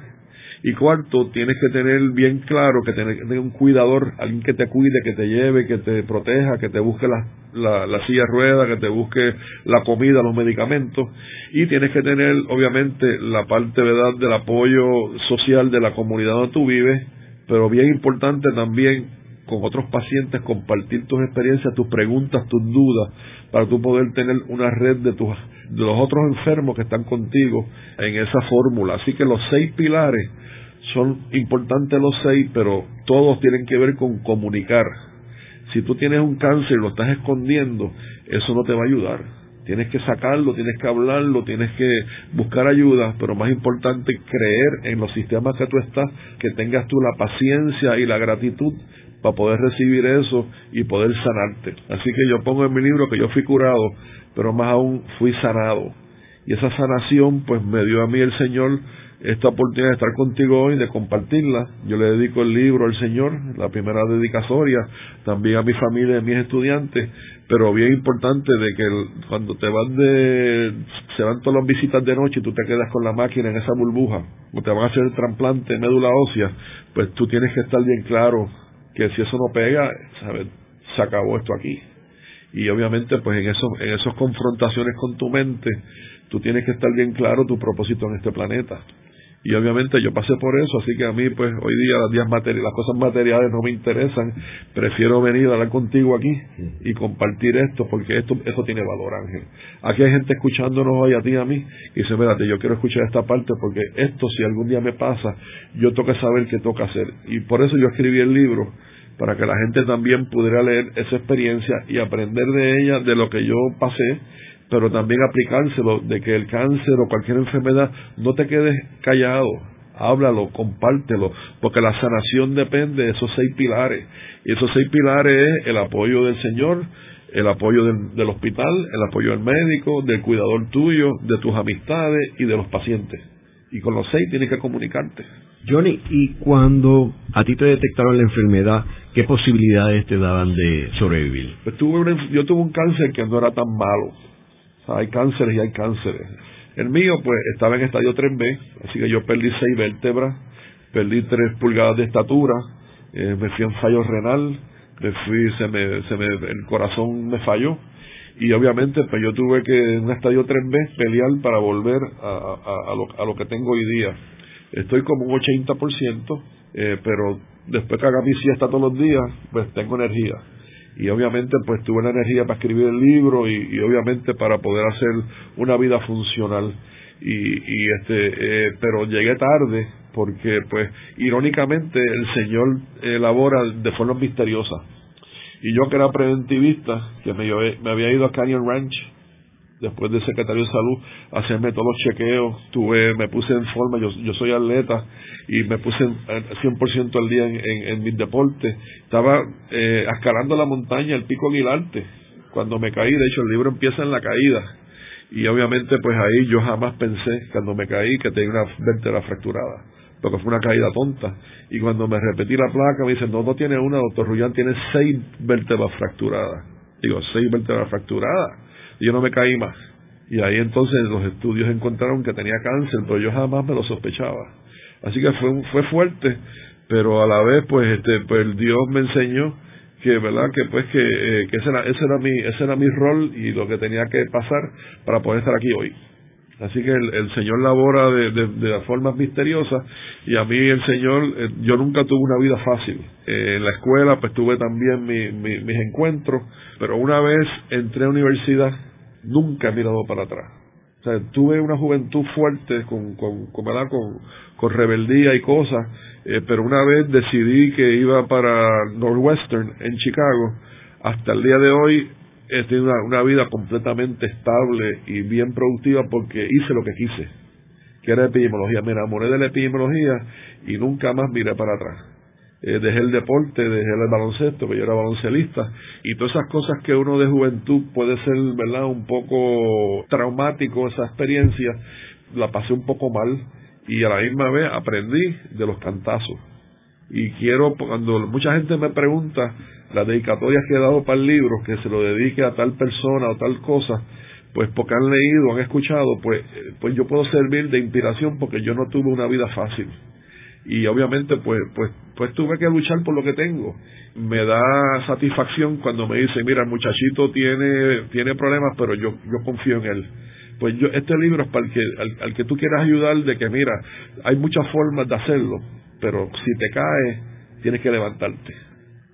Y cuarto, tienes que tener bien claro que tener, un cuidador, alguien que te cuide, que te lleve, que te proteja, que te busque la, la, silla rueda, que te busque la comida, los medicamentos. Y tienes que tener, obviamente, la parte ¿verdad? del apoyo social de la comunidad donde tú vives, pero bien importante también con otros pacientes compartir tus experiencias, tus preguntas, tus dudas, para tú poder tener una red de, tus, de los otros enfermos que están contigo en esa fórmula. Así que los seis pilares son importantes los seis, pero todos tienen que ver con comunicar. Si tú tienes un cáncer y lo estás escondiendo, eso no te va a ayudar. Tienes que sacarlo, tienes que hablarlo, tienes que buscar ayuda, pero más importante, creer en los sistemas que tú estás, que tengas tú la paciencia y la gratitud para poder recibir eso y poder sanarte. Así que yo pongo en mi libro que yo fui curado, pero más aún fui sanado. Y esa sanación pues me dio a mí el Señor esta oportunidad de estar contigo hoy, de compartirla. Yo le dedico el libro al Señor, la primera dedicatoria, también a mi familia y a mis estudiantes, pero bien importante de que cuando te van de, se van todas las visitas de noche y tú te quedas con la máquina en esa burbuja, o te van a hacer el trasplante médula ósea, pues tú tienes que estar bien claro que si eso no pega, ¿sabes? se acabó esto aquí. Y obviamente, pues en, eso, en esas confrontaciones con tu mente, tú tienes que estar bien claro tu propósito en este planeta y obviamente yo pasé por eso, así que a mí pues hoy día las, días las cosas materiales no me interesan, prefiero venir a hablar contigo aquí y compartir esto porque esto eso tiene valor Ángel. Aquí hay gente escuchándonos hoy a ti y a mí y dice, mírate, yo quiero escuchar esta parte porque esto si algún día me pasa, yo que saber qué toca hacer. Y por eso yo escribí el libro, para que la gente también pudiera leer esa experiencia y aprender de ella, de lo que yo pasé pero también aplicárselo de que el cáncer o cualquier enfermedad no te quedes callado, háblalo, compártelo, porque la sanación depende de esos seis pilares. Y esos seis pilares es el apoyo del Señor, el apoyo del, hospital, el apoyo del médico, del cuidador tuyo, de tus amistades y de los pacientes. Y con los seis tienes que comunicarte. Johnny, ¿y cuando a ti te detectaron la enfermedad, qué posibilidades te daban de sobrevivir? Pues tuve yo tuve un cáncer que no era tan malo hay cánceres y hay cánceres. El mío, pues, estaba en estadio 3B, así que yo perdí 6 vértebras, perdí 3 pulgadas de estatura, eh, me fui en fallo renal, me fui, se me, se me, el corazón me falló, y obviamente, pues yo tuve que en un estadio 3B pelear para volver a, a, a, lo, a lo que tengo hoy día. Estoy como un 80%, eh, pero después que haga mi siesta todos los días, pues tengo energía y obviamente pues tuve la energía para escribir el libro y, obviamente para poder hacer una vida funcional. Y, y este eh, pero llegué tarde porque pues irónicamente el señor elabora de forma misteriosa. Y yo que era preventivista que me había ido a Canyon Ranch después de secretario de salud, hacerme todos los chequeos, tuve, me puse en forma, yo, yo soy atleta y me puse 100% al día en, en, en mis deportes. Estaba eh, escalando la montaña, el pico Aguilarte, cuando me caí, de hecho el libro empieza en la caída. Y obviamente pues ahí yo jamás pensé, cuando me caí, que tenía una vértebra fracturada, porque fue una caída tonta. Y cuando me repetí la placa, me dicen, no, no tiene una, doctor Rullán, tiene seis vértebras fracturadas. Digo, seis vértebras fracturadas yo no me caí más. Y ahí entonces los estudios encontraron que tenía cáncer, pero yo jamás me lo sospechaba. Así que fue, fue fuerte, pero a la vez pues este pues Dios me enseñó que verdad que pues que, eh, que ese era ese era mi ese era mi rol y lo que tenía que pasar para poder estar aquí hoy así que el, Señor labora de, de, de formas misteriosas y a mí el Señor eh, yo nunca tuve una vida fácil eh, en la escuela pues tuve también mis encuentros pero una vez entré a universidad nunca he mirado para atrás. O sea, tuve una juventud fuerte con, con, con, con, rebeldía y cosas, eh, pero una vez decidí que iba para Northwestern en Chicago, hasta el día de hoy he tenido una, una vida completamente estable y bien productiva porque hice lo que quise, que era epidemiología. Me enamoré de la epidemiología y nunca más miré para atrás. Eh, dejé el deporte, dejé el baloncesto, que yo era baloncelista, y todas esas cosas que uno de juventud puede ser, ¿verdad?, un poco traumático esa experiencia, la pasé un poco mal y a la misma vez aprendí de los cantazos. Y quiero, cuando mucha gente me pregunta las dedicatorias que he dado para el libro, que se lo dedique a tal persona o tal cosa, pues porque han leído, han escuchado, pues, eh, pues yo puedo servir de inspiración porque yo no tuve una vida fácil y obviamente pues pues pues tuve que luchar por lo que tengo. Me da satisfacción cuando me dicen mira el muchachito tiene tiene problemas pero yo yo confío en él pues yo este libro es para el que al, que tú quieras ayudar de que mira hay muchas formas de hacerlo pero si te caes tienes que levantarte.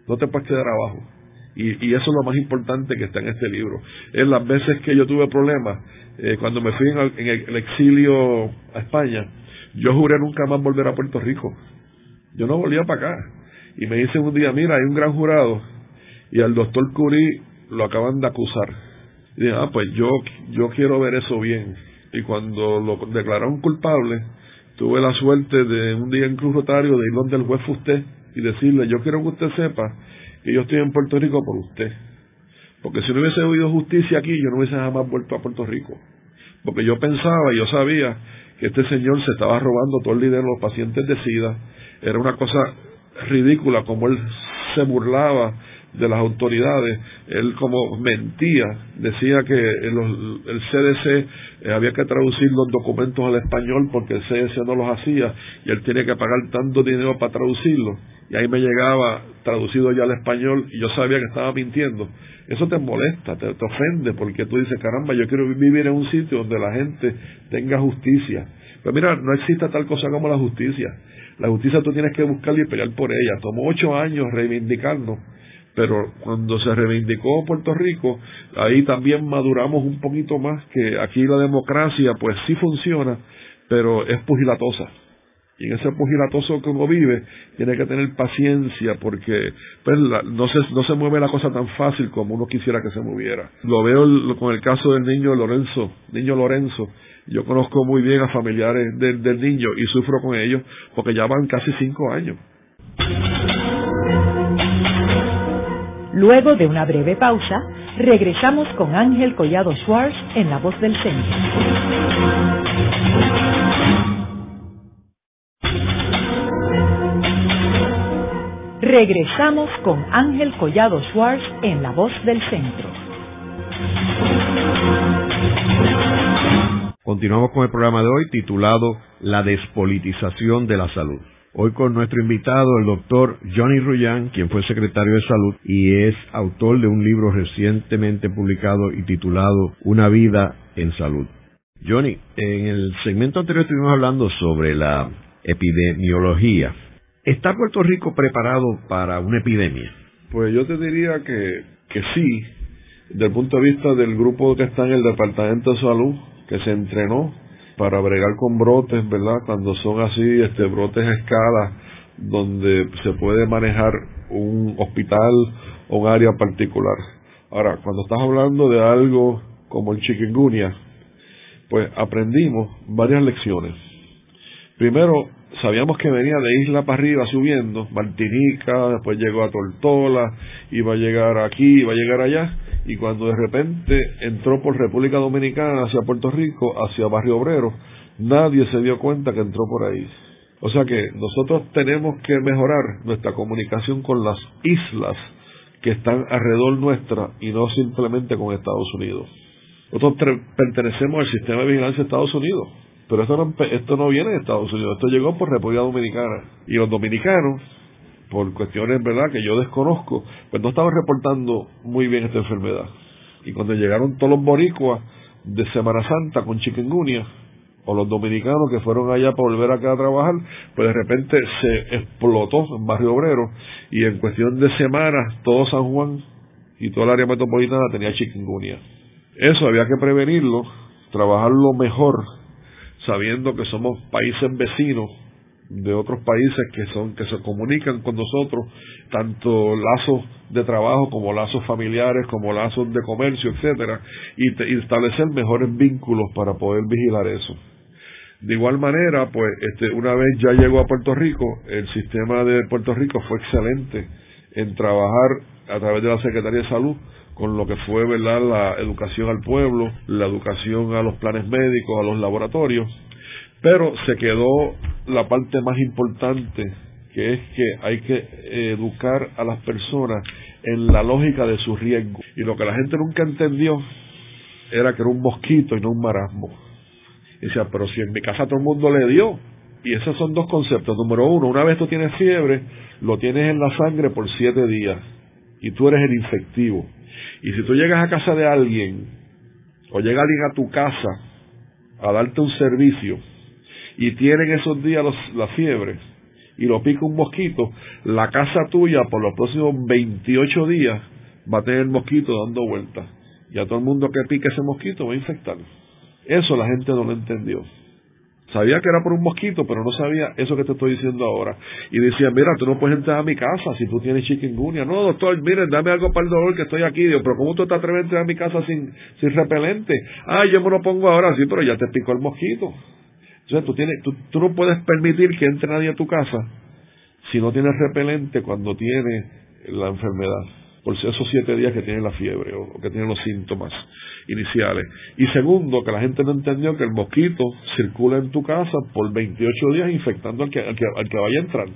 No te puedes quedar abajo y, y eso es lo más importante que está en este libro. Es las veces que yo tuve problemas eh, cuando me fui en el exilio a España yo juré nunca más volver a Puerto Rico. Yo no volvía para acá. Y me dicen un día, mira, hay un gran jurado y al doctor Curí lo acaban de acusar. Y dije, ah, pues yo, yo quiero ver eso bien. Y cuando lo declararon culpable, tuve la suerte de un día en Cruz Rotario de ir donde el juez fue usted y decirle, yo quiero que usted sepa que yo estoy en Puerto Rico por usted. Porque si no hubiese oído justicia aquí, yo no hubiese jamás vuelto a Puerto Rico. Porque yo pensaba y yo sabía este señor se estaba robando todo el dinero de los pacientes de SIDA. Era una cosa ridícula como él se burlaba de las autoridades, él como mentía, decía que el, CDC eh, había que traducir los documentos al español porque el CDC no los hacía y él tiene que pagar tanto dinero para traducirlo y ahí me llegaba traducido ya al español y yo sabía que estaba mintiendo. Eso te molesta, te, ofende porque tú dices, caramba, yo quiero vivir en un sitio donde la gente tenga justicia. Pero mira, no existe tal cosa como la justicia. La justicia tú tienes que buscarla y pelear por ella. Tomó ocho años reivindicarnos pero cuando se reivindicó Puerto Rico, ahí también maduramos un poquito más que aquí la democracia pues sí funciona, pero es pugilatosa. Y en ese pugilatoso que uno vive, tiene que tener paciencia porque pues, no, se, no se mueve la cosa tan fácil como uno quisiera que se moviera. Lo veo con el caso del niño Lorenzo, niño Lorenzo. Yo conozco muy bien a familiares del, del niño y sufro con ellos porque ya van casi cinco años. Luego de una breve pausa, regresamos con Ángel Collado Schwartz en La Voz del Centro. Regresamos con Ángel Collado Schwartz en La Voz del Centro. Continuamos con el programa de hoy titulado La despolitización de la salud. Hoy con nuestro invitado, el doctor Johnny Ruyan, quien fue secretario de Salud y es autor de un libro recientemente publicado y titulado Una vida en salud. Johnny, en el segmento anterior estuvimos hablando sobre la epidemiología. ¿Está Puerto Rico preparado para una epidemia? Pues yo te diría que, que sí, desde el punto de vista del grupo que está en el Departamento de Salud, que se entrenó para bregar con brotes, ¿verdad? Cuando son así, este, brotes a escala, donde se puede manejar un hospital o un área particular. Ahora, cuando estás hablando de algo como el chikungunya, pues aprendimos varias lecciones. Primero, sabíamos que venía de isla para arriba subiendo, Martinica, después llegó a Tortola, iba a llegar aquí, iba a llegar allá, y cuando de repente entró por República Dominicana hacia Puerto Rico, hacia Barrio Obrero, nadie se dio cuenta que entró por ahí. O sea que nosotros tenemos que mejorar nuestra comunicación con las islas que están alrededor nuestra y no simplemente con Estados Unidos. Nosotros pertenecemos al sistema de vigilancia de Estados Unidos, pero esto no, esto no viene de Estados Unidos, esto llegó por República Dominicana. Y los dominicanos, por cuestiones verdad que yo desconozco, pues no estaban reportando muy bien esta enfermedad. Y cuando llegaron todos los boricuas de Semana Santa con chikungunya, o los dominicanos que fueron allá para volver acá a trabajar, pues de repente se explotó en Barrio Obrero y en cuestión de semanas todo San Juan y toda el área metropolitana tenía chikungunya. Eso había que prevenirlo, trabajarlo mejor, sabiendo que somos países vecinos de otros países que son que se comunican con nosotros tanto lazos de trabajo como lazos familiares como lazos de comercio etcétera y, y establecer mejores vínculos para poder vigilar eso. De igual manera, pues, este, una vez ya llegó a Puerto Rico, el sistema de Puerto Rico fue excelente en trabajar a través de la Secretaría de Salud con lo que fue, ¿verdad?, la educación al pueblo, la educación a los planes médicos, a los laboratorios, pero se quedó la parte más importante, que es que hay que educar a las personas en la lógica de su riesgo. Y lo que la gente nunca entendió era que era un mosquito y no un marasmo y decía, pero si en mi casa todo el mundo le dio. Y esos son dos conceptos. Número uno, una vez tú tienes fiebre, lo tienes en la sangre por siete días. Y tú eres el infectivo. Y si tú llegas a casa de alguien, o llega alguien a tu casa a darte un servicio, y tienen esos días la fiebre, y lo pica un mosquito, la casa tuya por los próximos 28 días va a tener el mosquito dando vueltas. Y a todo el mundo que pique ese mosquito va a infectar. Eso la gente no lo entendió. Sabía que era por un mosquito, pero no sabía eso que te estoy diciendo ahora. Y decía, mira, tú no puedes entrar a mi casa si tú tienes chikungunya. No, doctor, miren, dame algo para el dolor que estoy aquí. Digo, pero ¿cómo tú te atreves a entrar a mi casa sin, sin repelente? Ah, yo me lo pongo ahora, sí, pero ya te picó el mosquito. Entonces tú, tienes, tú, tú no puedes permitir que entre nadie a tu casa si no tienes repelente cuando tiene la enfermedad por esos siete días que tiene la fiebre o, que tiene los síntomas iniciales. Y segundo, que la gente no entendió que el mosquito circula en tu casa por 28 días infectando al que, al que, vaya a entrar.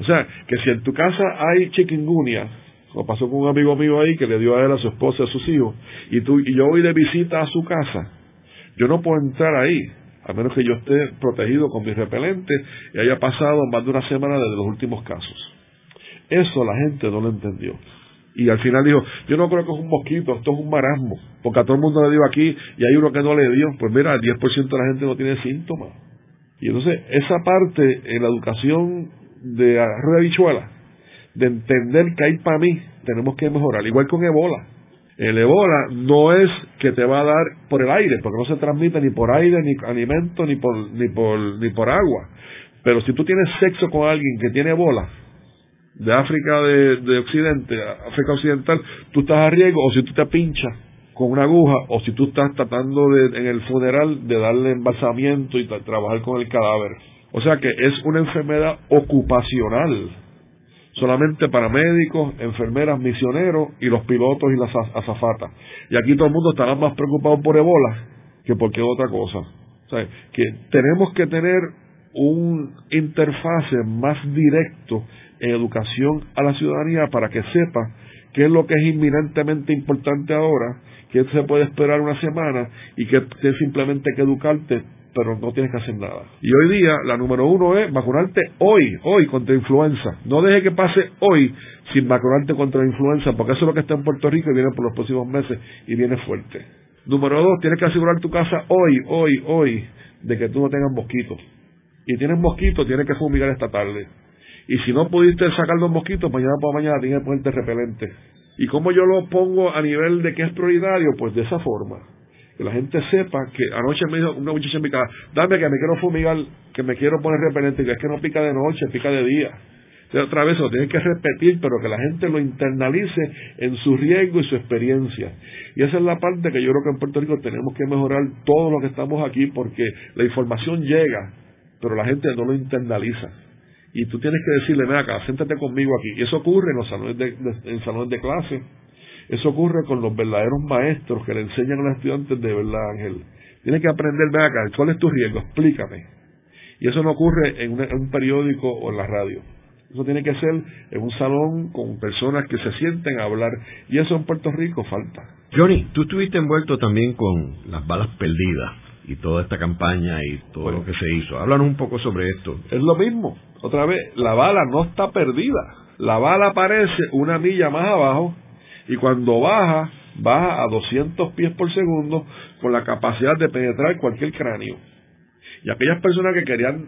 O sea, que si en tu casa hay chikungunya, como pasó con un amigo mío ahí que le dio a él, a su esposa, y a sus hijos, y, tú, y yo voy de visita a su casa, yo no puedo entrar ahí, a menos que yo esté protegido con mi repelente y haya pasado más de una semana desde los últimos casos. Eso la gente no lo entendió. Y al final dijo, yo no creo que es un mosquito, esto es un marasmo, porque a todo el mundo le dio aquí y hay uno que no le dio. Pues mira, el 10% de la gente no tiene síntomas. Y entonces esa parte en la educación de arroz de bichuela, de entender que hay para mí, tenemos que mejorar. Igual con Ebola. El Ebola no es que te va a dar por el aire, porque no se transmite ni por aire, ni alimento, ni por, ni por, ni por agua. Pero si tú tienes sexo con alguien que tiene Ebola, de África de, Occidente, África Occidental, tú estás a riesgo o si tú te pinchas con una aguja o si tú estás tratando de, en el funeral de darle embalsamiento y trabajar con el cadáver. O sea que es una enfermedad ocupacional, solamente para médicos, enfermeras, misioneros y los pilotos y las azafatas. Y aquí todo el mundo estará más preocupado por Ebola que por qué otra cosa. O que tenemos que tener un interfase más directo en educación a la ciudadanía para que sepa qué es lo que es inminentemente importante ahora, que se puede esperar una semana y que tienes simplemente que educarte, pero no tienes que hacer nada. Y hoy día la número uno es vacunarte hoy, hoy contra influenza. No deje que pase hoy sin vacunarte contra influenza, porque eso es lo que está en Puerto Rico y viene por los próximos meses y viene fuerte. Número dos, tienes que asegurar tu casa hoy, hoy, hoy, de que tú no tengas mosquitos. Y tienes mosquitos, tienes que fumigar esta tarde. Y si no pudiste sacar los mosquitos, mañana por mañana tienes que ponerte repelente. ¿Y cómo yo lo pongo a nivel de que es prioritario? Pues de esa forma. Que la gente sepa que anoche me dijo una muchacha en mi casa, dame que me quiero fumigar, que me quiero poner repelente, que es que no pica de noche, pica de día. otra vez lo tienen que repetir, pero que la gente lo internalice en su riesgo y su experiencia. Y esa es la parte que yo creo que en Puerto Rico tenemos que mejorar todos los que estamos aquí, porque la información llega, pero la gente no lo internaliza. Y tú tienes que decirle, ven acá, siéntate conmigo aquí. Y eso ocurre en los salones de, en salones de clase. Eso ocurre con los verdaderos maestros que le enseñan a los estudiantes de verdad, Ángel. Tienes que aprender, ven acá, ¿cuál es tu riesgo? Explícame. Y eso no ocurre en, un periódico o en la radio. Eso tiene que ser en un salón con personas que se sienten a hablar. Y eso en Puerto Rico falta. Johnny, tú estuviste envuelto también con las balas perdidas y toda esta campaña y todo lo que se hizo. Háblanos un poco sobre esto. Es lo mismo. Otra vez, la bala no está perdida. La bala aparece una milla más abajo y cuando baja, baja a 200 pies por segundo con la capacidad de penetrar cualquier cráneo. Y aquellas personas que querían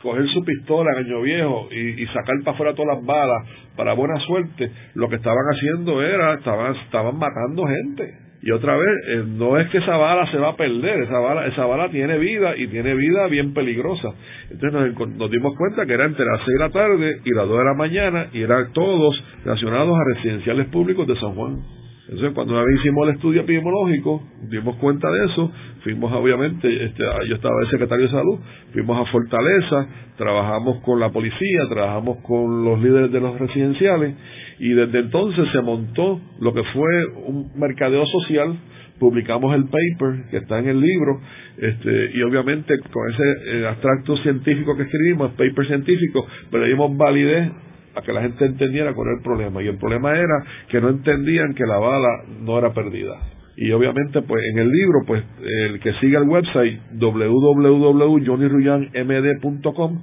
coger su pistola en año viejo y, sacar para afuera todas las balas para buena suerte, lo que estaban haciendo era, estaban, estaban matando gente. Y otra vez, eh, no es que esa bala se va a perder, esa bala, esa bala tiene vida y tiene vida bien peligrosa. Entonces nos, nos dimos cuenta que era entre las 6 de la tarde y las 2 de la mañana y eran todos relacionados a residenciales públicos de San Juan. Entonces, cuando una vez hicimos el estudio epidemiológico, dimos cuenta de eso, fuimos obviamente, este, yo estaba el secretario de salud, fuimos a Fortaleza, trabajamos con la policía, trabajamos con los líderes de los residenciales, y desde entonces se montó lo que fue un mercadeo social, publicamos el paper que está en el libro, este, y obviamente con ese eh, abstracto científico que escribimos, paper científico, pero dimos validez a que la gente entendiera cuál era el problema. Y el problema era que no entendían que la bala no era perdida. Y obviamente, pues en el libro, pues el que siga el website www.johnnyruyanmd.com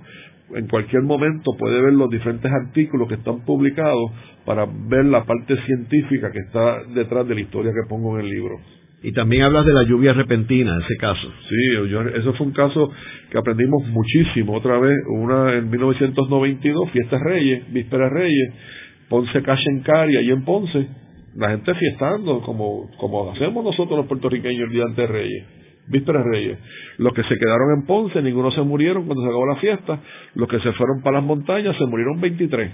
en cualquier momento puede ver los diferentes artículos que están publicados para ver la parte científica que está detrás de la historia que pongo en el libro. Y también hablas de la lluvia repentina, ese caso. Sí, eso fue un caso que aprendimos muchísimo. Otra vez, una en 1992, Fiestas Reyes, Vísperas Reyes, Ponce Cachencari, ahí en Ponce, la gente fiestando, como, como hacemos nosotros los puertorriqueños el día antes de Reyes. Vísperas Reyes. Los que se quedaron en Ponce, ninguno se murieron cuando se acabó la fiesta. Los que se fueron para las montañas, se murieron 23.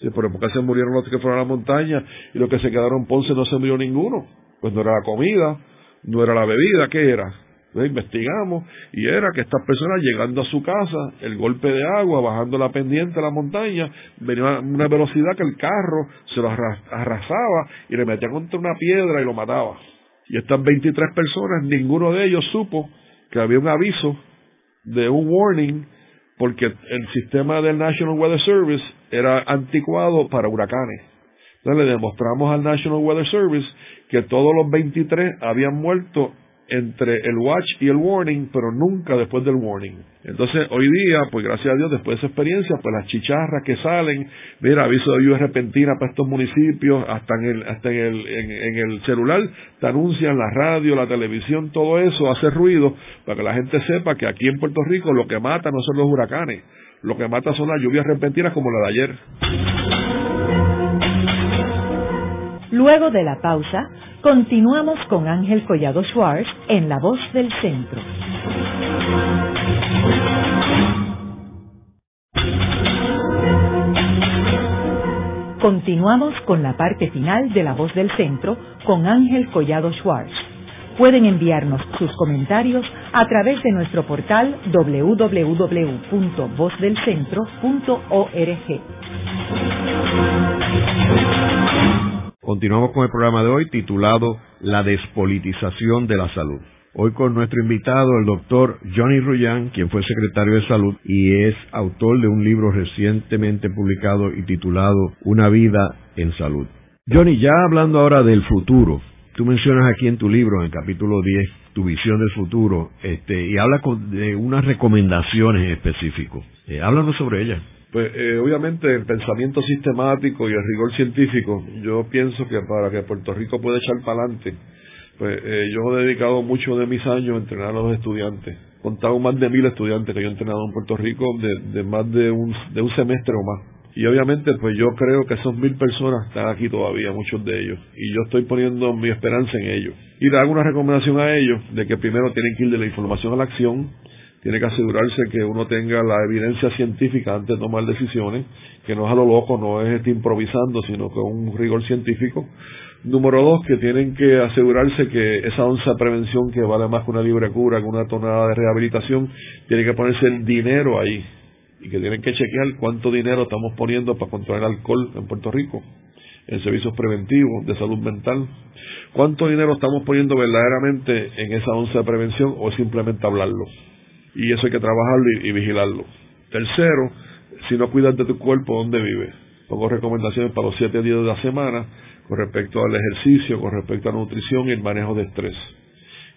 Sí, pero ¿por qué se murieron los que fueron a la montaña y los que se quedaron en Ponce no se murió ninguno? Pues no era la comida, no era la bebida, ¿qué era? Entonces investigamos y era que estas personas llegando a su casa, el golpe de agua, bajando la pendiente de la montaña, venía a una velocidad que el carro se lo arrasaba y le metía contra una piedra y lo mataba. Y estas 23 personas, ninguno de ellos supo que había un aviso de un warning porque el sistema del National Weather Service era anticuado para huracanes. Entonces le demostramos al National Weather Service que todos los 23 habían muerto entre el watch y el warning, pero nunca después del warning. Entonces, hoy día, pues gracias a Dios, después de esa experiencia, pues las chicharras que salen, mira, aviso de lluvia repentina para estos municipios, hasta en el, hasta en el, en, el celular, te anuncian la radio, la televisión, todo eso hace ruido para que la gente sepa que aquí en Puerto Rico lo que mata no son los huracanes, lo que mata son las lluvias repentinas como la de ayer. Luego de la pausa, continuamos con Ángel Collado Schwartz en La Voz del Centro. Continuamos con la parte final de La Voz del Centro con Ángel Collado Schwartz. Pueden enviarnos sus comentarios a través de nuestro portal www.vozdelcentro.org. Continuamos con el programa de hoy titulado La despolitización de la salud. Hoy con nuestro invitado, el doctor Johnny Ruyan, quien fue secretario de salud y es autor de un libro recientemente publicado y titulado Una vida en salud. Johnny, ya hablando ahora del futuro, tú mencionas aquí en tu libro, en el capítulo 10, tu visión del futuro, este, y habla de unas recomendaciones específicas. Eh, háblanos sobre ellas. Pues eh, obviamente el pensamiento sistemático y el rigor científico, yo pienso que para que Puerto Rico pueda echar para adelante, pues eh, yo he dedicado mucho de mis años a entrenar a los estudiantes. Contado más de mil estudiantes que yo he entrenado en Puerto Rico de, más de un, de un semestre o más. Y obviamente, pues yo creo que esos mil personas están aquí todavía, muchos de ellos. Y yo estoy poniendo mi esperanza en ellos. Y le hago una recomendación a ellos de que primero tienen que ir de la información a la acción, tiene que asegurarse que uno tenga la evidencia científica antes de tomar decisiones, que no es a lo loco, no es este improvisando, sino que un rigor científico. Número dos, que tienen que asegurarse que esa onza de prevención que vale más que una libre cura, que una tonada de rehabilitación, tiene que ponerse el dinero ahí. Y que tienen que chequear cuánto dinero estamos poniendo para controlar el alcohol en Puerto Rico, en servicios preventivos de salud mental, cuánto dinero estamos poniendo verdaderamente en esa onza de prevención o simplemente hablarlo y eso hay que trabajarlo y, vigilarlo. Tercero, si no cuidas de tu cuerpo, ¿dónde vives? Pongo recomendaciones para los siete días de la semana con respecto al ejercicio, con respecto a la nutrición y el manejo de estrés.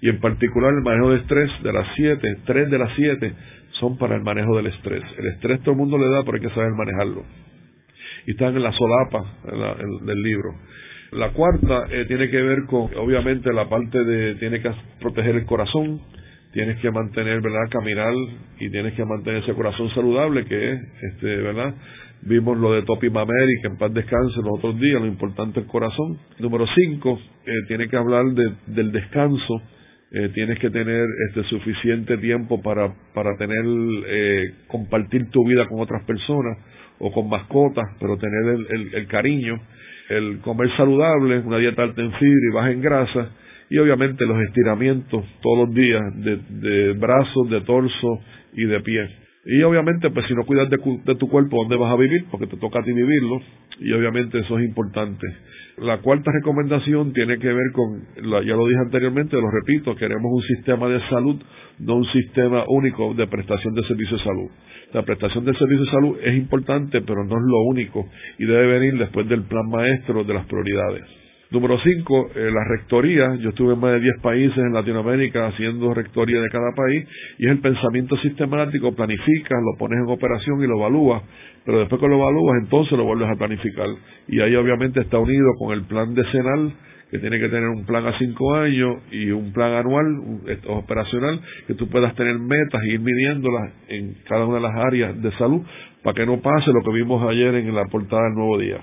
Y en particular el manejo de estrés de las siete, tres de las siete son para el manejo del estrés. El estrés todo el mundo le da, pero hay que saber manejarlo. Y están en la solapa del libro. La cuarta eh, tiene que ver con, obviamente, la parte de, tiene que proteger el corazón, tienes que mantener, ¿verdad?, caminar y tienes que mantener ese corazón saludable que es, este, ¿verdad? Vimos lo de Topi Mameri, que en paz descanse los otros días, lo importante es el corazón. Número cinco, eh, tiene que hablar del descanso, eh, tienes que tener este suficiente tiempo para, para tener, eh, compartir tu vida con otras personas o con mascotas, pero tener el, el cariño, el comer saludable, una dieta alta en fibra y baja en grasa, y obviamente los estiramientos todos los días de, de brazos, de torso y de pie. Y obviamente, pues si no cuidas de, de, tu cuerpo, ¿dónde vas a vivir? Porque te toca a ti vivirlo. Y obviamente eso es importante. La cuarta recomendación tiene que ver con, ya lo dije anteriormente, lo repito, queremos un sistema de salud, no un sistema único de prestación de servicios de salud. La prestación de servicios de salud es importante, pero no es lo único y debe venir después del plan maestro de las prioridades. Número cinco, eh, la rectoría. Yo estuve en más de 10 países en Latinoamérica haciendo rectoría de cada país y es el pensamiento sistemático, planificas, lo pones en operación y lo evalúas, pero después que lo evalúas entonces lo vuelves a planificar. Y ahí obviamente está unido con el plan decenal, que tiene que tener un plan a cinco años y un plan anual operacional, que tú puedas tener metas y ir midiéndolas en cada una de las áreas de salud para que no pase lo que vimos ayer en la portada del Nuevo Día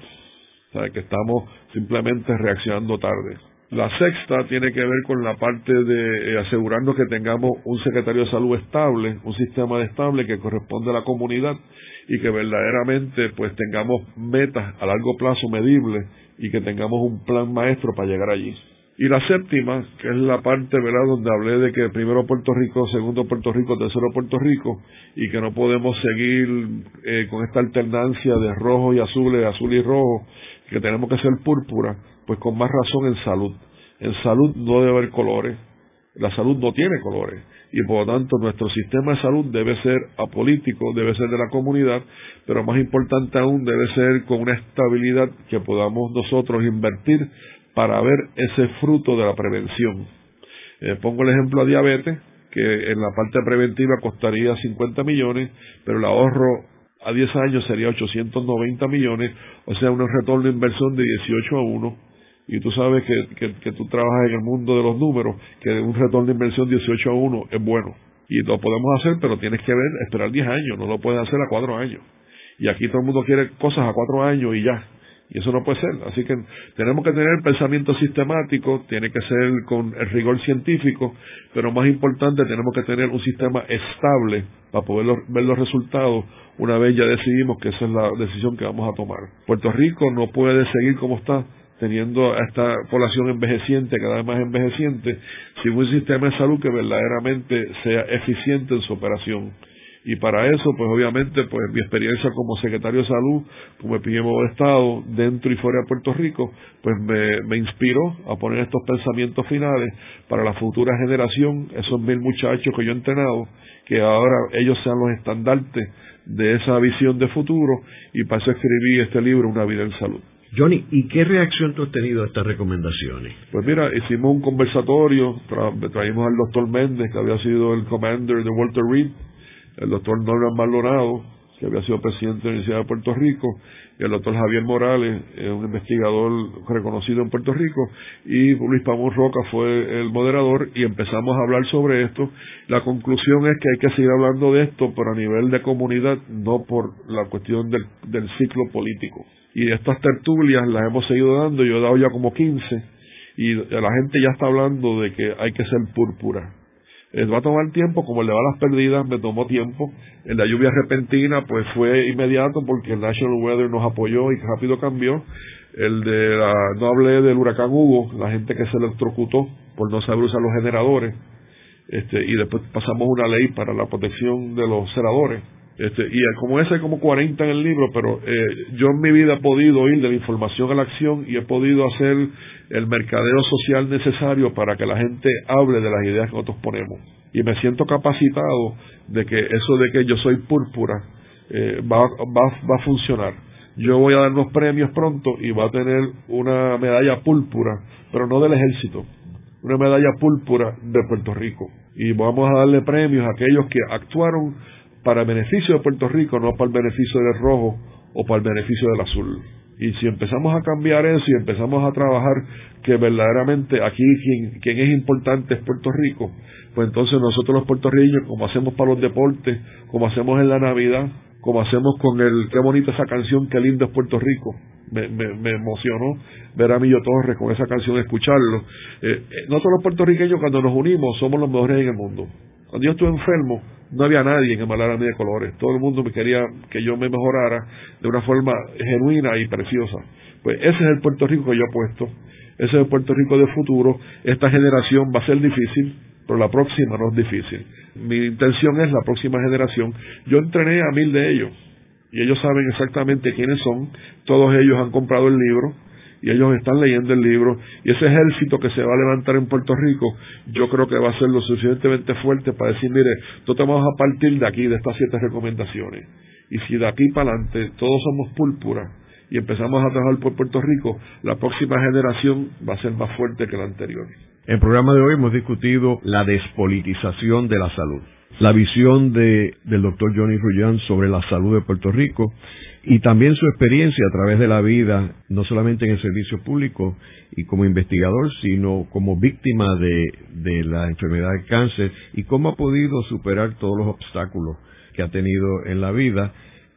sea, que estamos simplemente reaccionando tarde. La sexta tiene que ver con la parte de eh, asegurarnos que tengamos un secretario de salud estable, un sistema estable que corresponde a la comunidad y que verdaderamente pues tengamos metas a largo plazo medibles y que tengamos un plan maestro para llegar allí. Y la séptima, que es la parte, ¿verdad?, donde hablé de que primero Puerto Rico, segundo Puerto Rico, tercero Puerto Rico, y que no podemos seguir eh, con esta alternancia de rojo y azul, azul y rojo, que tenemos que ser púrpura, pues con más razón en salud. En salud no debe haber colores, la salud no tiene colores y por lo tanto nuestro sistema de salud debe ser apolítico, debe ser de la comunidad, pero más importante aún debe ser con una estabilidad que podamos nosotros invertir para ver ese fruto de la prevención. Eh, pongo el ejemplo a diabetes, que en la parte preventiva costaría 50 millones, pero el ahorro a 10 años sería 890 millones, o sea, un retorno de inversión de 18 a 1. Y tú sabes que, que, tú trabajas en el mundo de los números, que un retorno de inversión 18 a 1 es bueno. Y lo podemos hacer, pero tienes que ver, esperar 10 años, no lo puedes hacer a 4 años. Y aquí todo el mundo quiere cosas a 4 años y ya. Y eso no puede ser. Así que tenemos que tener pensamiento sistemático, tiene que ser con el rigor científico, pero más importante, tenemos que tener un sistema estable para poder ver los resultados una vez ya decidimos que esa es la decisión que vamos a tomar. Puerto Rico no puede seguir como está, teniendo a esta población envejeciente, cada vez más envejeciente, sin un sistema de salud que verdaderamente sea eficiente en su operación. Y para eso, pues obviamente, pues mi experiencia como secretario de salud, como PMO de Estado, dentro y fuera de Puerto Rico, pues me, me inspiró a poner estos pensamientos finales para la futura generación, esos mil muchachos que yo he entrenado, que ahora ellos sean los estandartes de esa visión de futuro y para eso escribí este libro, Una vida en salud. Johnny, ¿y qué reacción tú has tenido a estas recomendaciones? Pues mira, hicimos un conversatorio, traímos al doctor Méndez, que había sido el commander de Walter Reed, el doctor Norman Maldonado, que había sido presidente de la Universidad de Puerto Rico, y el doctor Javier Morales, un investigador reconocido en Puerto Rico, y Luis Pamón Roca fue el moderador, y empezamos a hablar sobre esto. La conclusión es que hay que seguir hablando de esto, pero a nivel de comunidad, no por la cuestión del, del ciclo político. Y estas tertulias las hemos seguido dando, yo he dado ya como 15, y la gente ya está hablando de que hay que ser púrpura Eh, va a tomar tiempo, como el de balas perdidas me tomó tiempo. En la lluvia repentina, pues fue inmediato porque el National Weather nos apoyó y rápido cambió. El de la, no hablé del huracán Hugo, la gente que se electrocutó por no saber usar los generadores. Este, y después pasamos una ley para la protección de los ceradores este, y como ese como 40 en el libro, pero eh, yo en mi vida he podido ir de la información a la acción y he podido hacer el mercadeo social necesario para que la gente hable de las ideas que nosotros ponemos. Y me siento capacitado de que eso de que yo soy púrpura eh, va, va, va a funcionar. Yo voy a dar unos premios pronto y va a tener una medalla púrpura, pero no del ejército, una medalla púrpura de Puerto Rico. Y vamos a darle premios a aquellos que actuaron para el beneficio de Puerto Rico, no para el beneficio del rojo o para el beneficio del azul. Y si empezamos a cambiar eso y empezamos a trabajar que verdaderamente aquí quien, quien es importante es Puerto Rico, pues entonces nosotros los puertorriqueños, como hacemos para los deportes, como hacemos en la Navidad, como hacemos con el, qué bonita esa canción, qué lindo es Puerto Rico, me, me, emocionó ver a Millo Torres con esa canción, escucharlo. Eh, eh, nosotros los puertorriqueños cuando nos unimos somos los mejores en el mundo. Cuando yo estuve enfermo, no había nadie que me hablara a mí de colores. Todo el mundo me quería que yo me mejorara de una forma genuina y preciosa. Pues ese es el Puerto Rico que yo he puesto. Ese es el Puerto Rico de futuro. Esta generación va a ser difícil, pero la próxima no es difícil. Mi intención es la próxima generación. Yo entrené a mil de ellos y ellos saben exactamente quiénes son. Todos ellos han comprado el libro y ellos están leyendo el libro y ese ejército que se va a levantar en Puerto Rico yo creo que va a ser lo suficientemente fuerte para decir mire nosotros vamos a partir de aquí de estas siete recomendaciones. Y si de aquí para adelante todos somos púrpura y empezamos a trabajar por Puerto Rico la próxima generación va a ser más fuerte que la anterior en el programa de hoy hemos discutido la despolitización de la salud la visión de, del doctor Johnny Rullán sobre la salud de Puerto Rico y también su experiencia a través de la vida, no solamente en el servicio público y como investigador, sino como víctima de, de la enfermedad de cáncer y cómo ha podido superar todos los obstáculos que ha tenido en la vida.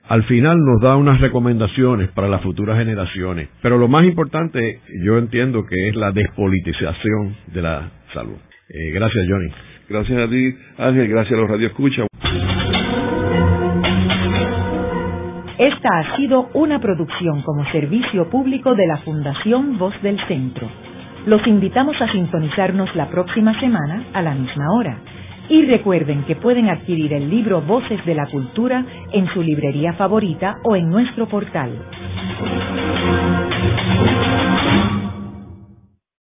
Al final nos da unas recomendaciones para las futuras generaciones, pero lo más importante yo entiendo que es la despolitización de la salud. Eh, gracias, Johnny. Gracias a ti, Ángel, gracias a los radioescuchas. Esta ha sido una producción como servicio público de la Fundación Voz del Centro. Los invitamos a sintonizarnos la próxima semana a la misma hora. Y recuerden que pueden adquirir el libro Voces de la Cultura en su librería favorita o en nuestro portal.